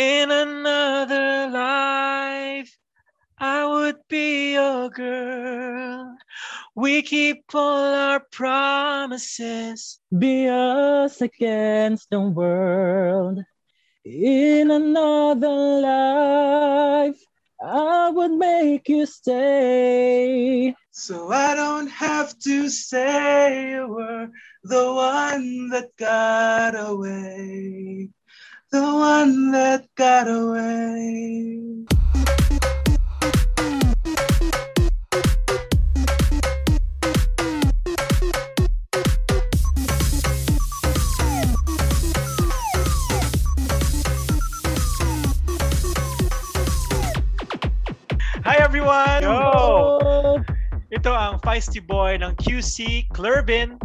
In another life, I would be your girl. We keep all our promises. Be us against the world. In another life, I would make you stay. So I don't have to say you were the one that got away. The one that got away. Hi everyone! Oh! Ito ang feisty boy ng QC, Clerbin.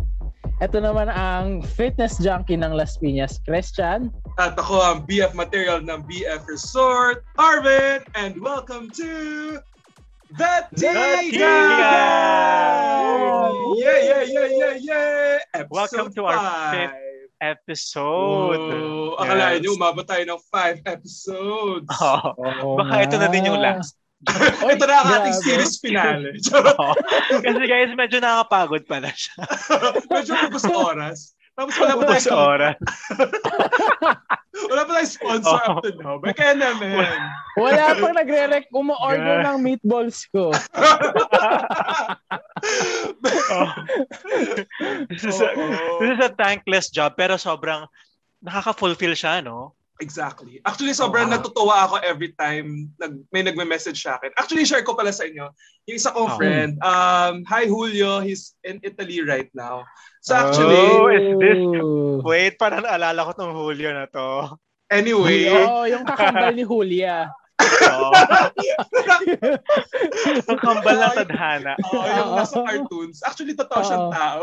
Ito naman ang fitness junkie ng Las Piñas, Christian. At ako ang BF material ng BF Resort, Arvin, and welcome to The Tiga! Yeah, yeah, yeah, yeah, yeah! Episode Welcome to our five. fifth Episode. Oh, akalain nyo, umabot tayo ng five episodes. Oh, Oo baka ito na din yung last. Ito na ang ating series finale. Kasi guys, medyo nakakapagod pala siya. Medyo ubos oras. Tapos wala pa Ubus tayong, oras. wala pa tayong sponsor Oh. up to now. Kaya naman. Wala pang nagre-rec, umu-order Yeah. ng meatballs ko. Oh. this, is a, this is a thankless job pero sobrang nakaka-fulfill siya, no? Exactly. Actually, sobrang Oo. natutuwa ako every time nag, may nagme-message sa akin. Actually, share ko pala sa inyo. Yung isa kong Oo. friend, um, hi Julio, he's in Italy right now. So actually, Oh, is this-. Wait, parang naalala ko tong Julio na to. anyway, Oo, yung kakambal ni Julia. Oh. Ang kambal ng tadhana. oh, yung nasa cartoons. Actually, totoo siyang Oo. tao.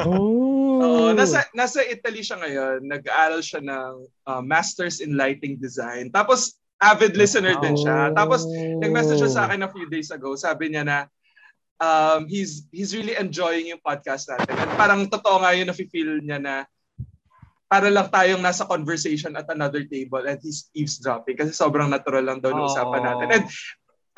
Oh. Oo, nasa, nasa Italy siya ngayon. Nag-aaral siya ng uh, Masters in Lighting Design. Tapos, avid listener din siya. Tapos, nag-message siya sa akin a few days ago. Sabi niya na um, he's he's really enjoying yung podcast natin. At parang totoo nga yun, nafe-feel niya na para lang tayong nasa conversation at another table and he's eavesdropping kasi sobrang natural lang daw ng usapan natin. And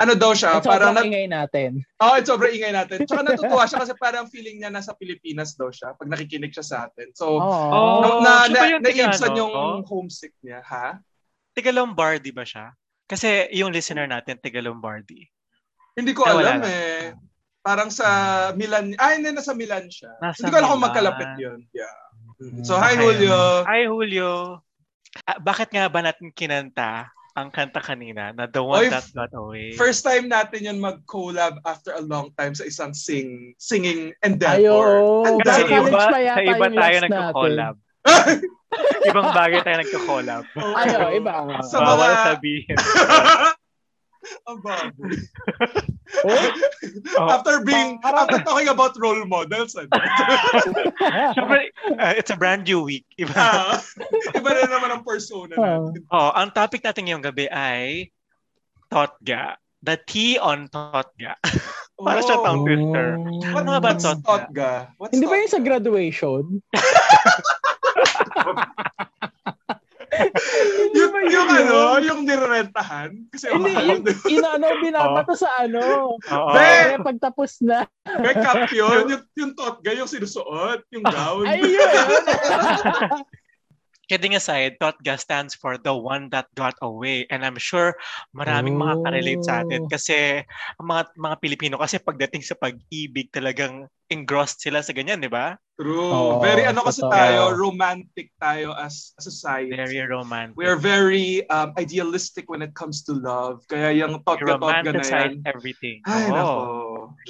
ano daw siya, At parang sobrang nat- ingay natin. oh, it's sobrang ingay natin. Tsaka natutuwa siya kasi parang feeling niya nasa Pilipinas daw siya pag nakikinig siya sa atin. So, Oh. na, na, ba yung na, naibsan ano? yung Oh. homesick niya, ha? Tiga Lombardi ba siya? Kasi yung listener natin, tiga Lombardi. Hindi ko wala alam lang. eh. Parang sa Milan, ay hindi, nasa Milan siya. Nasa hindi ko alam kung magkalapit yun. Yeah. Mm. So, hi Okay. Julio. Hi, Julio. Ah, bakit nga ba natin kinanta ang kanta kanina na The One Oy, That Got Away? First time natin yun mag-collab after a long time sa isang sing singing Ayo. endeavor. And Kasi College iba, sa iba tayo nagko-collab. Ibang bagay tayo nagko-collab. Ayo, iba nga. Sa Bawal mga- sabihin. Ang baboy. Oh, Oh. After being, Parang- after talking about role models, ano? Siyempre, uh, it's a brand new week. Iba. Ah, iba na naman ang persona natin. Oh, ang topic natin ngayong gabi ay Totga. The T on Totga. Para siya tongue twister. What, Ano nga ba what's Totga? Totga? What's Hindi ba yung sa Totga? graduation? Yung, yung ano, yung nirerentahan? Kasi Hindi, mahal yung doon. inaano, binabato sa ano. Oo. Be! Pagtapos na. May cap yun. Yung, yung totga, yung sinusuot. Yung gown. Ay, yun. Kidding aside, Totga stands for the one that got away. And I'm sure maraming Oh. makaka-relate sa atin kasi ang mga mga Pilipino kasi pagdating sa pag-ibig talagang engrossed sila sa ganyan, di ba? True. Oo, very ano kasi totoo. tayo, romantic tayo as a society. Very romantic. We are very um, idealistic when it comes to love. Kaya yung totga-totga na romanticize yan. everything. Ay, Oo. nako.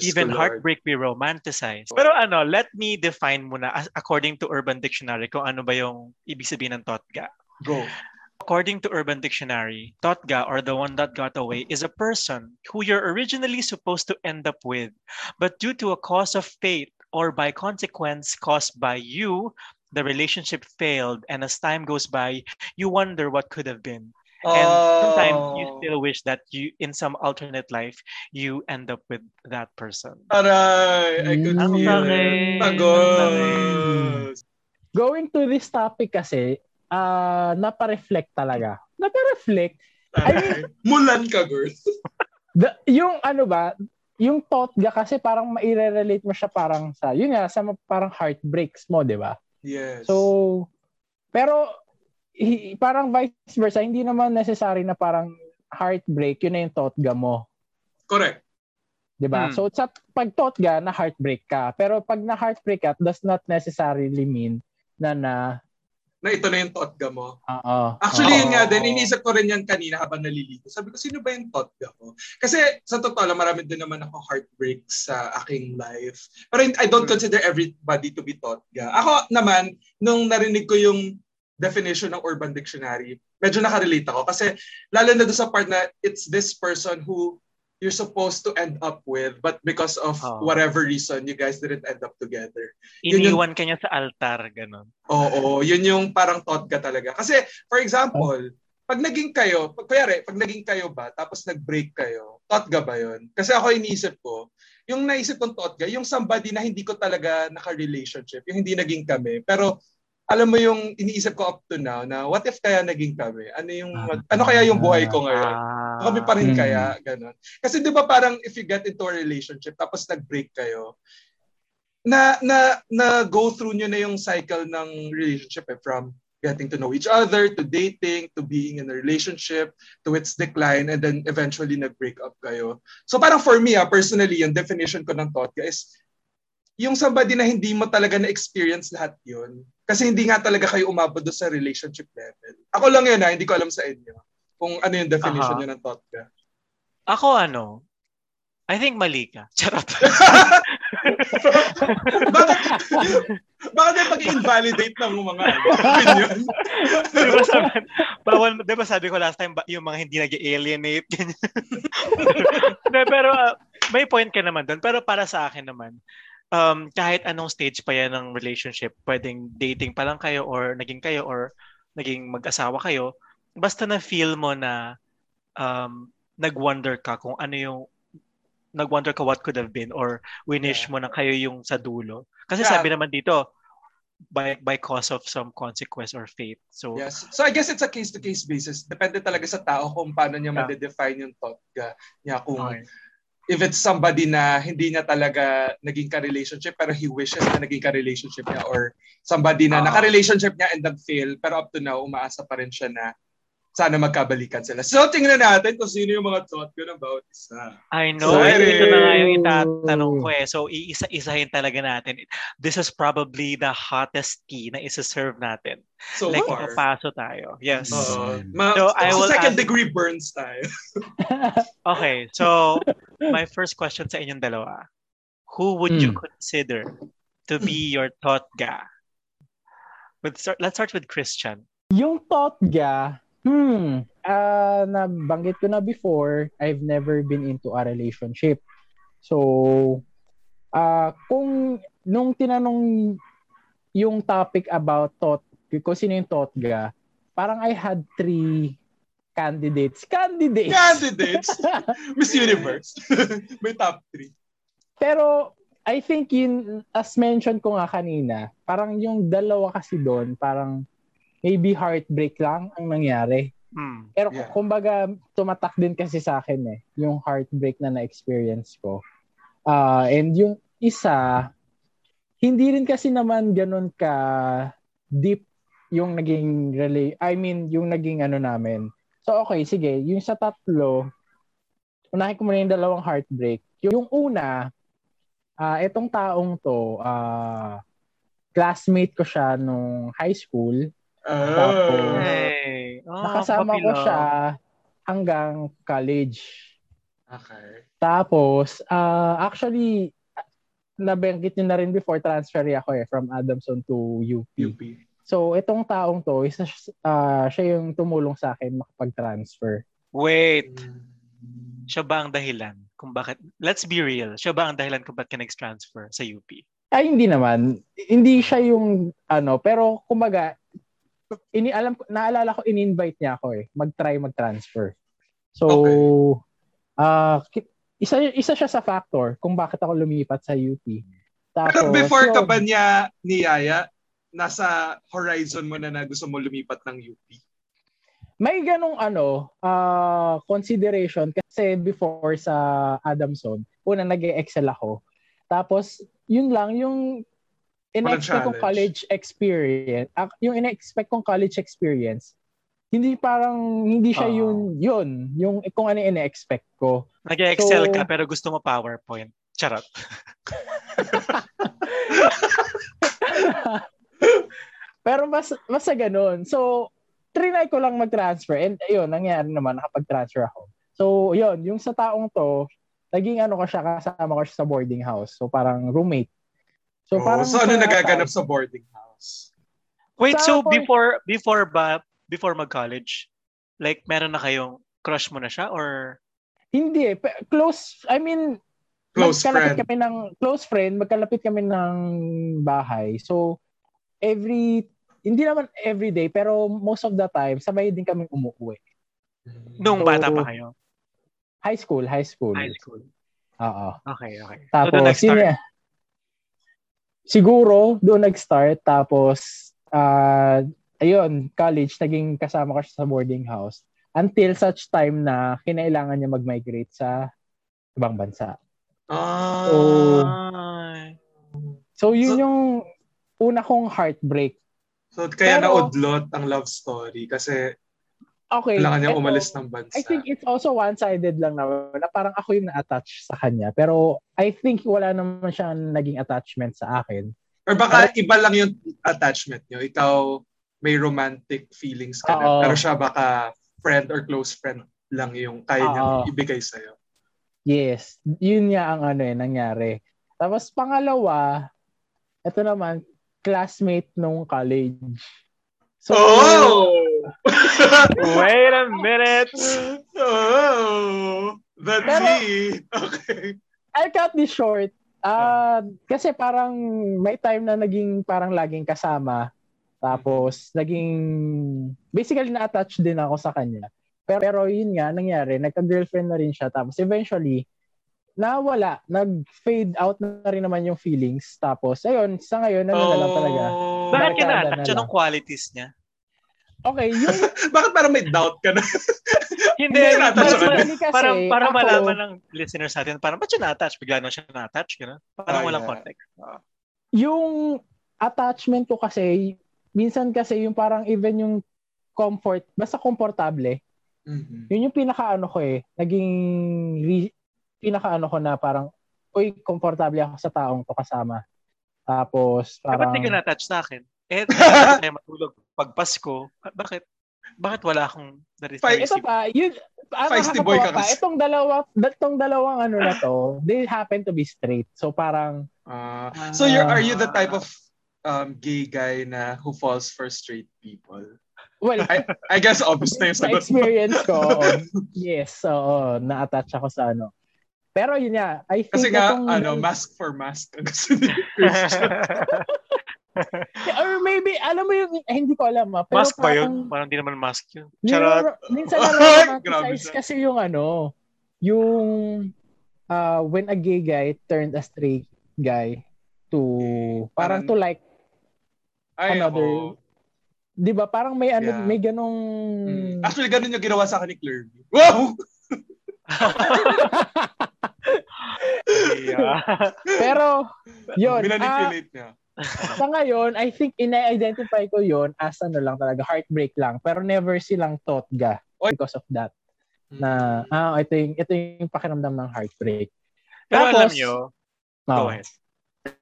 Even heartbreak we romanticize. Pero ano, let me define muna as- according to Urban Dictionary kung ano ba yung ibig sabihin ng Totga. Go. According to Urban Dictionary, Totga or the one that got away is a person who you're originally supposed to end up with, but due to a cause of fate or by consequence caused by you, the relationship failed, and as time goes by, you wonder what could have been. And sometimes you Oh. still wish that you, in some alternate life, you end up with that person. Aray, I could Ang feel it. Pagod. Going to this topic kasi, ah napa-reflect talaga. napa-reflect. I mean, Mulan ka, girl. the, yung ano ba, yung totga kasi parang maire-relate mo siya parang sa, yun nga, sa parang heartbreaks mo, di ba? Yes. So, pero hi- parang vice versa, hindi naman necessary na parang heartbreak, yun na yung totga mo. Correct. 'di ba? Hmm. So sa pag totga na heartbreak ka, pero pag na heartbreak ka does not necessarily mean na na Na ito na yung totga mo. oo. Actually, oo. yun nga din, iniisip ko rin yan kanina habang naliligo. Sabi ko, sino ba yung totga ko? Kasi sa totoo lang, marami din naman ako heartbreaks sa aking life. Pero I don't consider everybody to be totga. Ako naman, nung narinig ko yung definition ng Urban Dictionary, medyo nakarelate ako. Kasi lalo na doon sa part na it's this person who you're supposed to end up with but because of Oh. whatever reason you guys didn't end up together. Yun yung- Iniwan ka niya sa altar, ganun. Oo, yun yung parang thought ka talaga. Kasi, for example, pag naging kayo, pag, kuyari, pag naging kayo ba, tapos nag-break kayo, thought ka ba yun? Kasi ako iniisip ko, yung naisip kong thought ka, yung somebody na hindi ko talaga naka-relationship, yung hindi naging kami. Pero, alam mo yung iniisip ko up to now na what if kaya naging kami? Ano yung ano kaya yung buhay ko ngayon? Ah, Kami pa rin Hmm. kaya ganun. Kasi 'di ba parang if you get into a relationship tapos nag-break kayo, na na na go through nyo na yung cycle ng relationship eh, from getting to know each other to dating to being in a relationship to its decline and then eventually nag-break up kayo. So parang for me, ah, personally, yung definition ko ng thought is yung somebody na hindi mo talaga na-experience lahat yun. Kasi hindi nga talaga kayo umabot doon sa relationship level. Ako lang yun ha, hindi ko alam sa inyo kung ano yung definition Aha. nyo ng thought ka. Ako ano, I think mali ka. Charot. bakit, bakit may pag-invalidate ng mga opinion? di ba sabi, bawal, di ba sabi ko last time, yung mga hindi nag-alienate, ganyan. Hindi, pero ah, may point ka naman doon. Pero para sa akin naman, um, kahit anong stage pa yan ng relationship, pwedeng dating pa lang kayo or naging kayo or naging mag-asawa kayo, basta na feel mo na um, nag-wonder ka kung ano yung nag-wonder ka what could have been or winish Yeah. mo na kayo yung sa dulo. Kasi Yeah. sabi naman dito, by by cause of some consequence or fate. So, Yes. So I guess it's a case-to-case basis. Depende talaga sa tao kung paano niya Yeah. ma-define yung thought niya. Kung okay. If it's somebody na hindi niya talaga naging ka-relationship pero he wishes na naging ka-relationship niya or somebody na Ah. naka-relationship niya and nag-fail pero up to now umaasa pa rin siya na sana magkabalikan sila. So tingnan natin kung sino yung mga thought ko about isa. I know. So, ito na nga yung itatanong ko eh. So, iisa-isahin talaga natin. This is probably the hottest tea na isa-serve natin. So like, far. papaso tayo. Yes. Oo. Ma- So, I will second ask- degree burns tayo. Okay. So, my first question sa inyong dalawa. Who would you Hmm. consider to be your thought ga? Let's start, let's start with Christian. yung totga, hmm, ah nabanggit ko na before, I've never been into a relationship. So, ah kung nung tinanong yung topic about thought, kung sino yung totga, parang I had three candidates. Candidates! Candidates! Miss Universe. May top 3. Pero I think yun, as mentioned ko nga kanina, parang yung dalawa kasi doon, parang maybe heartbreak lang ang nangyari. Hmm. Pero Yeah. kumbaga, tumatak din kasi sa akin eh, yung heartbreak na na-experience ko. Ah, and yung isa, hindi rin kasi naman ganun ka deep yung naging rela- I mean, yung naging ano namin. So okay, sige, yung sa tatlo, unahin ko muna yung dalawang heartbreak. Yung, yung una, ah etong taong to, ah classmate ko siya nung high school. Tapos, Hey. Oh, Nakasama ko siya hanggang college. Okay. Tapos, ah, actually, nabanggit nyo na rin before, transfer ako eh, from Adamson to UP. UP. So, itong taong to, isa, ah, siya yung tumulong sa akin makapag-transfer. Wait. Siya ba ang dahilan kung bakit, let's be real, siya ba ang dahilan kung bakit ka nag-transfer sa UP? Ay, hindi naman. Hindi siya yung, ano, pero kumbaga, ini alam ko, naalala ko, in-invite niya ako eh, mag-try mag-transfer. So, ah ki- isa, isa siya sa factor kung bakit ako lumipat sa UP. Tapos, Pero before ka yun. ba niya niyaya, nasa horizon mo na na gusto mo lumipat ng UP? may ganong ano, uh, consideration kasi before sa Adamson, una nag-excel ako. Tapos, yun lang, yung in-expect kong college experience, uh, yung in-expect kong college experience, hindi parang, hindi siya uh, yun, yun, yung kung ano in-expect ko. Nag-excel so, ka pero gusto mo PowerPoint. Charot. pero mas, mas sa ganun. So, trinay ko lang mag-transfer and ayun, nangyari naman, nakapag-transfer ako. So, yun, yung sa taong to, naging ano ko siya, kasama ko siya sa boarding house. So, parang roommate. So, oh, parang so ano nagaganap sa boarding house? Wait, sa so before before ba before mag-college, like meron na kayong crush mo na siya or hindi eh. Close, I mean, close friend. kami ng close friend, magkalapit kami ng bahay. So, every hindi naman every day, pero most of the time, sabay din kami umuwi. Nung so, bata pa kayo? High school, high school. High school. Oo. Okay, okay. Tapos, so? Yun, siguro, doon nag-start. Tapos, uh, ayun, college, naging kasama ko sa boarding house. Until such time na kinailangan niya mag-migrate sa ibang bansa. Ah. So, so yun so, yung una kong heartbreak So, kaya Pero, naudlot ang love story kasi okay, kailangan niya umalis ng bansa. I think it's also one-sided lang na, na parang ako yung na-attach sa kanya. Pero I think wala naman siya naging attachment sa akin. Or baka Pero, iba lang yung attachment niyo. Ikaw may romantic feelings ka na. Pero siya baka friend or close friend lang yung kaya niyang ibigay sa'yo. Yes. Yun nga ang ano eh, nangyari. Tapos pangalawa, ito naman, classmate nung college. So, oh! Wait a minute! Oh! The Pero, Okay. I'll cut this short. Uh, kasi parang may time na naging parang laging kasama. Tapos, naging, basically na-attach din ako sa kanya. Pero, pero yun nga, nangyari, nagka-girlfriend na rin siya. Tapos eventually, nawala, nag-fade out na rin naman yung feelings. Tapos, ayun, sa ngayon, ano oh, na lang talaga. Bakit? Siya ng qualities niya? Okay, yung... Bakit parang may doubt ka na? hindi, hindi para, para, para ako, malaman ng listeners natin, parang ba't siya na-attach? Bigla na siya na-attach? Gano'n? Parang oh, walang yeah. context. Oh. Yung attachment ko kasi, minsan kasi yung parang even yung comfort, basta komportable, mm-hmm. yun yung pinaka-ano ko eh, naging re- pinaka-ano ko na parang, uy, komportable ako sa taong to kasama. Tapos, parang... Eh, ba't di ka na-touch sa akin? Eh, tayo matulog pag Pasko. Bakit? Bakit wala akong na-receive? Ito pa, yun, Feisty boy ka kasi. Itong dalawa, itong dalawang ano na to, they happen to be straight. So parang... Uh, so you're, are you the type of um, gay guy na who falls for straight people? Well, I, I guess obvious na yung sagot experience ko, yes, so na-attach ako sa ano, pero yun nga, I think Kasi nga, itong, ano, mask for mask Or maybe, alam mo yung, eh, hindi ko alam ah. Pero mask ba yun? Parang hindi naman mask yun. Charot. Minsan na romanticize kasi yung ano, yung uh, when a gay guy turned a straight guy to, parang, parang to like ay, another, oh. di ba? Parang may ano, yeah. may ganong... Hmm. Actually, ganun yung ginawa sa akin ni Clerby. Wow! yeah. Pero, yun. Minanipulate uh, niya. Sa ngayon, I think ina-identify ko yon as ano lang talaga, heartbreak lang. Pero never silang totga because of that. Na, hmm. ah, ito yung, ito yung pakiramdam ng heartbreak. Pero Tapos, alam nyo, oh, go ahead.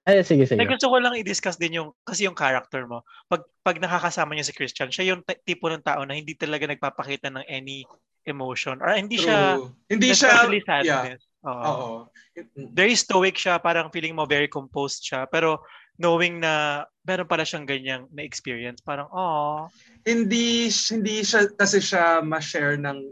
Ay, sige, sige. Gusto ko lang i-discuss din yung, kasi yung character mo. Pag, pag nakakasama niya si Christian, siya yung t- tipo ng tao na hindi talaga nagpapakita ng any emotion or hindi True. siya hindi siya sadness. Yeah. Oo. Oo. Very stoic siya, parang feeling mo very composed siya, pero knowing na meron pala siyang ganyang na experience, parang oh. Hindi hindi siya kasi siya ma-share ng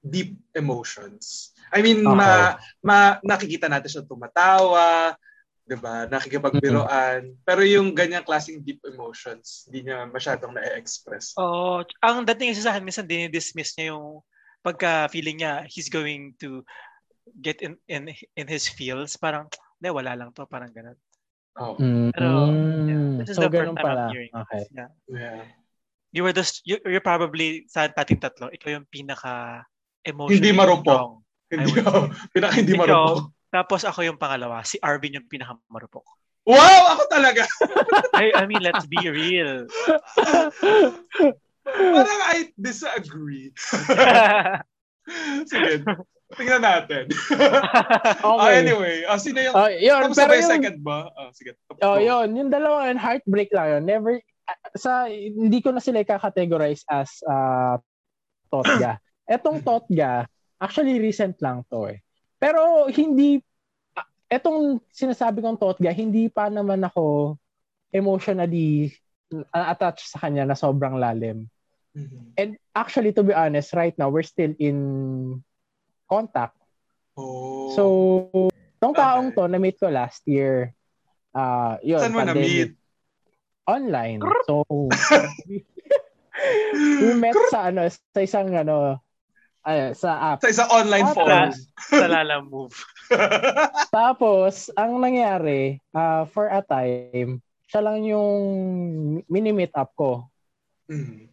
deep emotions. I mean, okay. ma, ma nakikita natin siya tumatawa, 'di ba? Nakikipagbiroan. Mm-hmm. Pero yung ganyang klaseng deep emotions, hindi niya masyadong na-express. Oo. Oh, ang dating kasi sa akin, minsan dinidismiss niya yung pagka feeling niya he's going to get in in in his feels parang hindi wala lang to parang ganun oh mm-hmm. pero yeah, this is so, the first time pala. I'm hearing okay. yeah. yeah you were the, you, you're probably, sa ating tatlo, ikaw yung pinaka emotionally Hindi marupok. Hindi ako. Pinaka hindi Ikaw, marupok. Tapos ako yung pangalawa, si Arvin yung pinaka marupok. Wow! Ako talaga. I, I mean, let's be real. Parang I disagree. Sige. Tingnan natin. Ah, Okay. anyway, ah, sino yung... Oh, yun, Tapos pero sabay yung, second ba? Ah, sige. oh, Go. yun, yung dalawa yun, heartbreak lang yun. Never, sa, hindi ko na sila kakategorize as uh, Totga. Etong Totga, actually recent lang to eh. Pero hindi, etong sinasabi kong Totga, hindi pa naman ako emotionally uh, attached sa kanya na sobrang lalim. Mhm. And actually, to be honest, right now, we're still in contact. Oh. So, tong taong to, na-meet ko last year, uh, yun, Saan mo na-meet? Online. So, we, met sa ano, sa isang ano, ay, sa app. Sa isang online Ah, forum. Sa Lala Move. Tapos, ang nangyari, uh, for a time, siya lang yung mini-meet up ko. Mhm.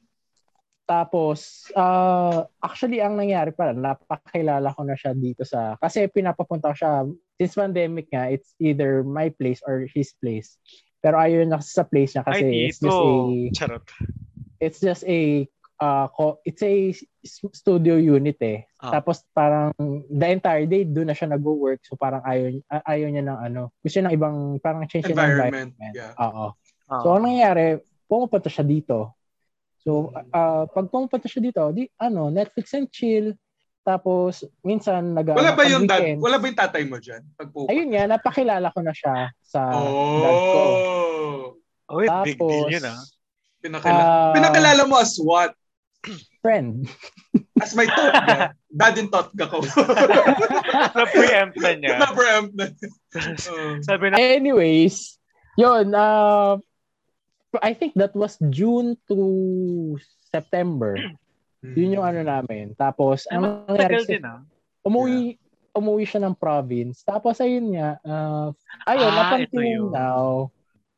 Tapos, uh, actually, ang nangyari pala, napakilala ko na siya dito sa, kasi pinapapunta ko siya, since pandemic nga, it's either my place or his place. Pero ayaw na sa place niya kasi Ay, it's just a, Charot. it's just a, uh, co- it's a studio unit eh. Ah. Tapos parang the entire day doon na siya nag-work. So parang ayaw, ayaw niya ng ano, gusto niya ng ibang, parang change niya ng Environment. environment. Yeah. Oo. Ah. So, ang nangyayari, pumupunta siya dito. So, uh, pag pumupunta siya dito, di, ano, Netflix and chill. Tapos, minsan, nag Wala ba yung dad? weekend. Wala ba yung tatay mo dyan? Pag. Ayun nga, napakilala ko na siya sa dad ko. Oh. Oh, wait, big Tapos, deal yun ah. Pinakilala, Ah. pinakilala mo as what? friend. As my totga. Dad and totga ko. Na-preempt na niya. Na-preempt na. Oh. Sabi na, Anyways, yun, uh, I think that was June to September. Yun yung ano namin. Tapos, ang nangyari, si- din ah. umuwi, umuwi siya ng province. Tapos, ayun nga, uh, ayun, Ah, up ito until yun. now,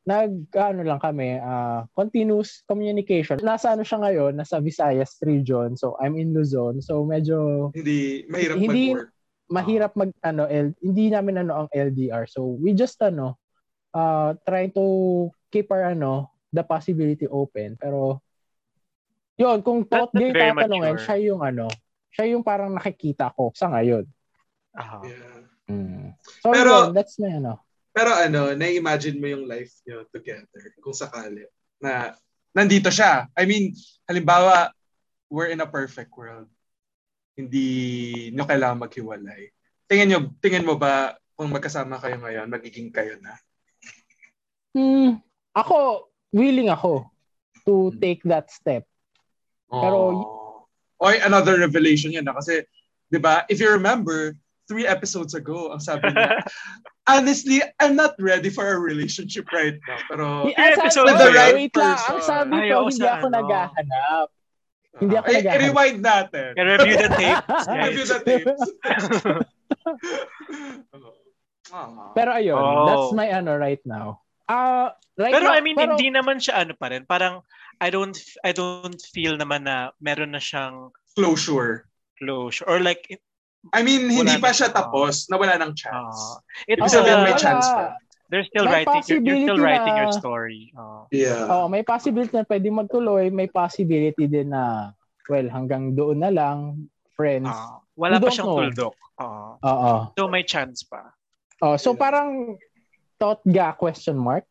nag, ano lang kami, uh, continuous communication. Nasa ano siya ngayon, nasa Visayas region. So, I'm in Luzon. So, medyo Hindi, mahirap Hindi- mag-work. mahirap mag, ano, L, hindi namin ano ang LDR. So, we just, ano, uh, try to keep our, ano, the possibility open. Pero, yun, kung That- tot that's game very tatanungin, mature. siya yung, ano, siya yung parang nakikita ko sa ngayon. Ah. Yeah. Mm. So, Pero- yun, that's my, ano. Pero ano, na-imagine mo yung life niyo together kung sakali na nandito siya. I mean, halimbawa, we're in a perfect world. Hindi nyo kailangan maghiwalay. Tingin nyo, tingin mo ba kung magkasama kayo ngayon, magiging kayo na? Hmm, ako, willing ako to Hmm. take that step. Pero- Oh. Oy, another revelation yan. ah, Kasi, di ba, if you remember, three episodes ago, ang sabi niya, honestly, I'm not ready for a relationship right now. Pero, Di- Three ang sabi episodes ko, with the right wait lang, ang person. sabi ko, Ayaw hindi ako ano. naghahanap. Hindi ako eh, naghahanap. i-rewind natin. Can review the tapes, Review the tapes. Pero ayun, Oh. that's my ano right now. Ah, right Pero now, I mean, pero- hindi naman siya ano pa rin. Parang, I don't, I don't feel naman na meron na siyang Closure. closure. Or like, I mean, hindi pa siya tapos, na wala ng chance. uh, it's Ibig Oo, sabihin, uh, may chance pa. they're still May writing, you're, you're still writing na- your story. Uh, Yeah. Oh, may possibility na pwede magtuloy, may possibility din na well, hanggang doon na lang, friends. uh, wala pa siyang know. tuldok. Uh, Oo. so may chance pa. Oh, so Yeah. parang thought ga question mark.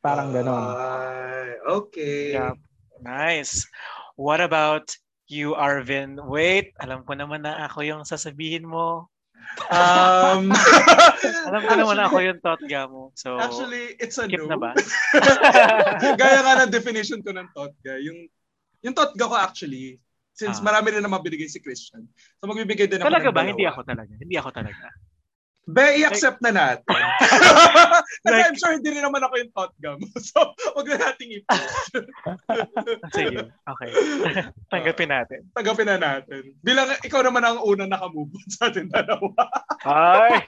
Parang ganon. Ay, okay. Yeah. Nice. What about you, Arvin? Wait, alam ko naman na ako yung sasabihin mo. Um, Alam ko naman na ako yung totga mo. So, Actually, it's a skip no. na ba? Gaya nga ng definition ko ng totga. Yung, yung totga ko actually, since Ah. marami rin naman binigay si Christian, so magbibigay din ako talaga ba? dalawa. Hindi ako talaga. Hindi ako talaga. Be, i-accept na natin. Kasi I'm sure hindi rin naman ako yung totga mo. So, wag na nating i-push. Sige. Okay. Tanggapin natin. Tagapin na natin. Bilang ikaw naman ang unang nakamove on sa atin dalawa. Ay!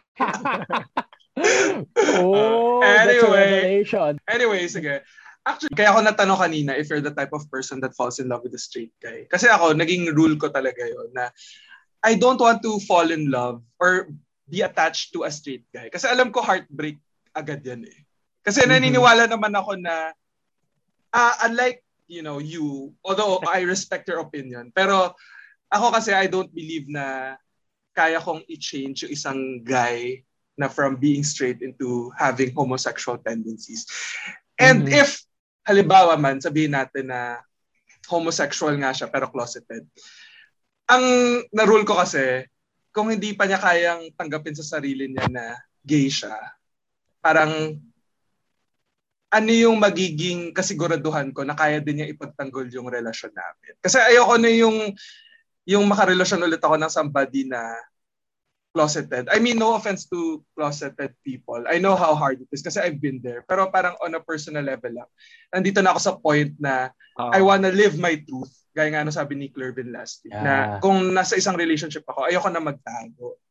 oh, that's a Anyway. Anyway, sige. Actually, kaya ako natanong kanina if you're the type of person that falls in love with a straight guy. Kasi ako, naging rule ko talaga yon na I don't want to fall in love or be attached to a straight guy. Kasi alam ko heartbreak agad yan eh. Kasi mm-hmm. naniniwala naman ako na uh, unlike you know you although I respect your opinion pero ako kasi I don't believe na kaya kong i-change yung isang guy na from being straight into having homosexual tendencies. And mm-hmm. if halimbawa man sabihin natin na homosexual nga siya pero closeted. Ang na-rule ko kasi kung hindi pa niya kayang tanggapin sa sarili niya na gay siya, parang ano yung magiging kasiguraduhan ko na kaya din niya ipagtanggol yung relasyon namin. Kasi ayoko na yung yung makarelasyon ulit ako ng somebody na closeted. I mean, no offense to closeted people. I know how hard it is kasi I've been there. Pero parang on a personal level lang. Nandito na ako sa point na uh, I wanna live my truth. Gaya nga ano sabi ni Clervin last week. Yeah. Na kung nasa isang relationship ako, ayoko na magtago.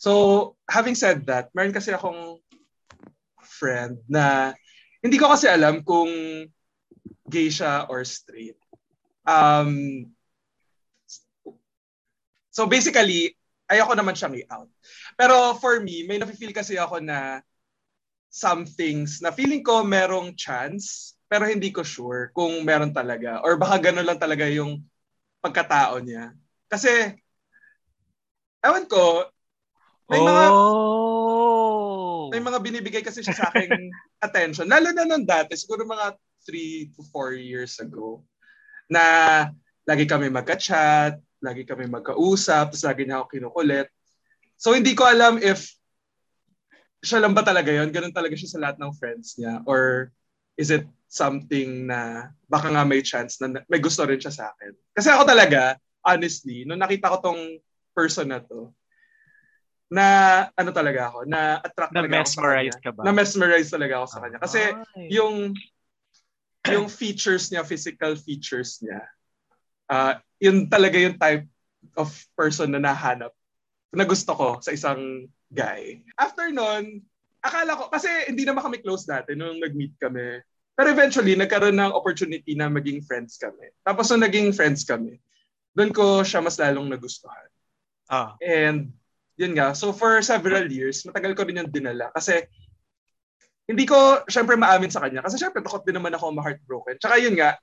So, having said that, meron kasi akong friend na hindi ko kasi alam kung gay siya or straight. Um, so basically, ayoko naman siyang i-out. Pero for me, may nafe-feel kasi ako na some things na feeling ko merong chance pero hindi ko sure kung meron talaga or baka gano'n lang talaga yung pagkatao niya. Kasi ewan ko, may mga oh. may mga binibigay kasi siya sa akin attention. Lalo na nung dati, siguro mga 3 to 4 years ago, na lagi kami magka-chat, lagi kami magkausap, tapos lagi niya ako kinukulit. So hindi ko alam if siya lang ba talaga yon Ganun talaga siya sa lahat ng friends niya? Or is it something na baka nga may chance na may gusto rin siya sa akin? Kasi ako talaga, honestly, nung nakita ko tong person na to, na ano talaga ako, na attract na talaga ako sa kanya. ka ba? Na mesmerize talaga ako sa kanya. Kasi Ay. yung yung features niya, physical features niya, uh, yun talaga yung type of person na nahanap na gusto ko sa isang guy. After nun, akala ko, kasi hindi naman kami close dati nung nag-meet kami. Pero eventually, nagkaroon ng opportunity na maging friends kami. Tapos nung naging friends kami, doon ko siya mas lalong nagustuhan. Ah. And yun nga, so for several years, matagal ko rin yung dinala. Kasi hindi ko syempre maamin sa kanya. Kasi syempre takot din naman ako ma-heartbroken. Tsaka yun nga,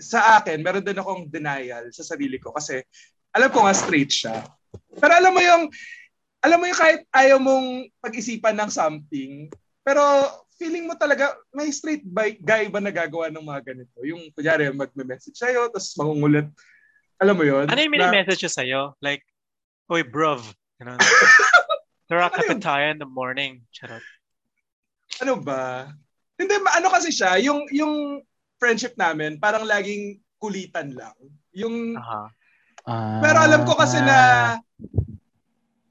sa akin, meron din akong denial sa sarili ko. Kasi alam ko nga straight siya. Pero alam mo yung, alam mo yung kahit ayaw mong pag-isipan ng something, pero feeling mo talaga, may straight guy ba nagagawa ng mga ganito? Yung, kunyari, magme-message sa'yo, tapos mangungulit. Alam mo yun? Ano yung mini-message siya sa'yo? Like, Oy, bruv. Ganun. Tara, kape tayo in the morning. Charot. Ano ba? Hindi, ano kasi siya, yung, yung friendship namin, parang laging kulitan lang. Yung. Ah. pero alam ko kasi na,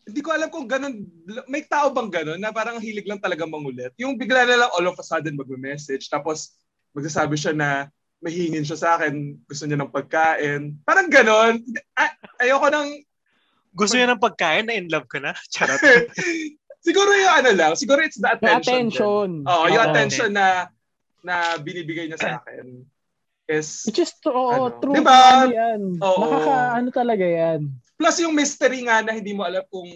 hindi ko alam kung ganun, may tao bang ganun na parang hilig lang talaga mangulit. Yung bigla na lang all of a sudden magme-message, tapos magsasabi siya na mahingin siya sa akin, gusto niya ng pagkain. Parang ganun. Ay, ayoko nang Gusto niya ng pagkain na in love ka na? Charot. siguro yung ano lang, siguro it's the Yung attention. attention. din. Oo, yung Oo. attention na na binibigay niya sa akin is Which is true, Ano? true. Diba? Ano yan. Oo. Nakaka, ano talaga yan. plus yung mystery nga na hindi mo alam kung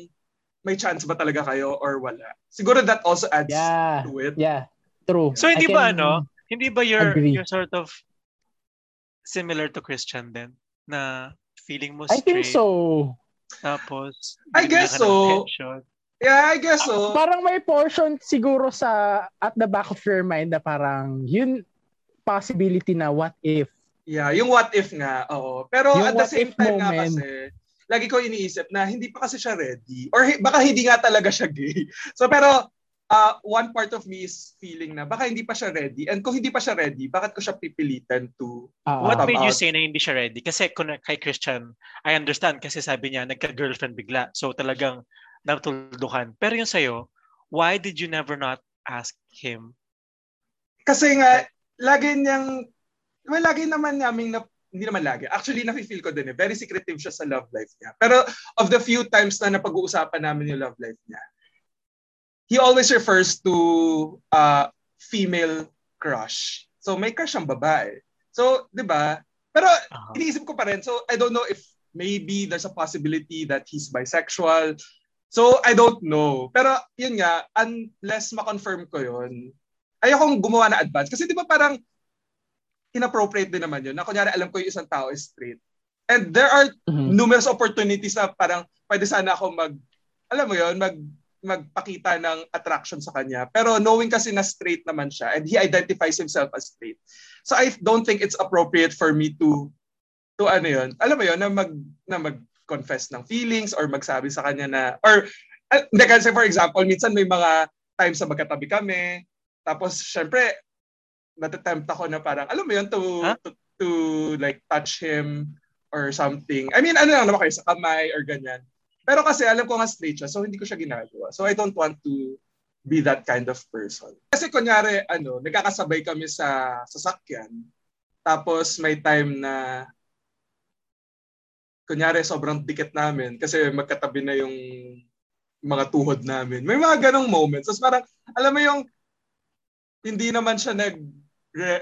may chance ba talaga kayo or wala. Siguro that also adds Yeah. to it. Yeah. True. So, hindi I ba ano? Hindi ba you're, agree. you're sort of similar to Christian then? Na feeling mo I think straight, so. tapos I guess so. attention. Yeah, I guess so. Parang may portion siguro sa at the back of your mind na parang yun possibility na what if. Yeah, yung what if nga, oo. Pero Yung at the what same if time nga moment. kasi, lagi ko iniisip na hindi pa kasi siya ready. Or hi- baka hindi nga talaga siya gay. So pero uh, one part of me is feeling na baka hindi pa siya ready. And kung hindi pa siya ready, bakit ko siya pipilitan to Ah, What made you out. say na hindi siya ready? Kasi kung kay Christian, I understand kasi sabi niya nagka-girlfriend bigla. So talagang natuldukan. Pero yung sa'yo, why did you never not ask him? Kasi nga, lagi niyang, well, lagi naman naming, na, hindi naman lagi. Actually, nafe-feel ko din eh. Very secretive siya sa love life niya. Pero of the few times na napag-uusapan namin yung love life niya, he always refers to uh, female crush So may crush ang babae. So, 'di ba? Pero Uh-huh. iniisip ko pa rin. So I don't know if maybe there's a possibility that he's bisexual. So I don't know. Pero yun nga, unless ma-confirm ko yun, ayokong gumawa na advance. Kasi di ba parang inappropriate din naman yun. Na kunyari alam ko yung isang tao is straight. And there are Mhm. numerous opportunities na parang pwede sana ako mag, alam mo yon mag, magpakita ng attraction sa kanya. Pero knowing kasi na straight naman siya and he identifies himself as straight. So I don't think it's appropriate for me to, to ano yon alam mo yon na mag, na mag-confess ng feelings or magsabi sa kanya na, or, uh, hindi kasi for example, minsan may mga times na magkatabi kami, tapos syempre, natatempt ako na parang, alam mo yun, to, Huh? to, to like touch him or something. I mean, ano lang naman kayo, sa kamay or ganyan. Pero kasi alam ko nga straight siya, so hindi ko siya ginagawa. So I don't want to be that kind of person. Kasi kunyari, ano, nagkakasabay kami sa sasakyan. Tapos may time na kunyari sobrang dikit namin kasi magkatabi na yung mga tuhod namin. May mga ganong moments. Tapos parang, alam mo yung hindi naman siya nag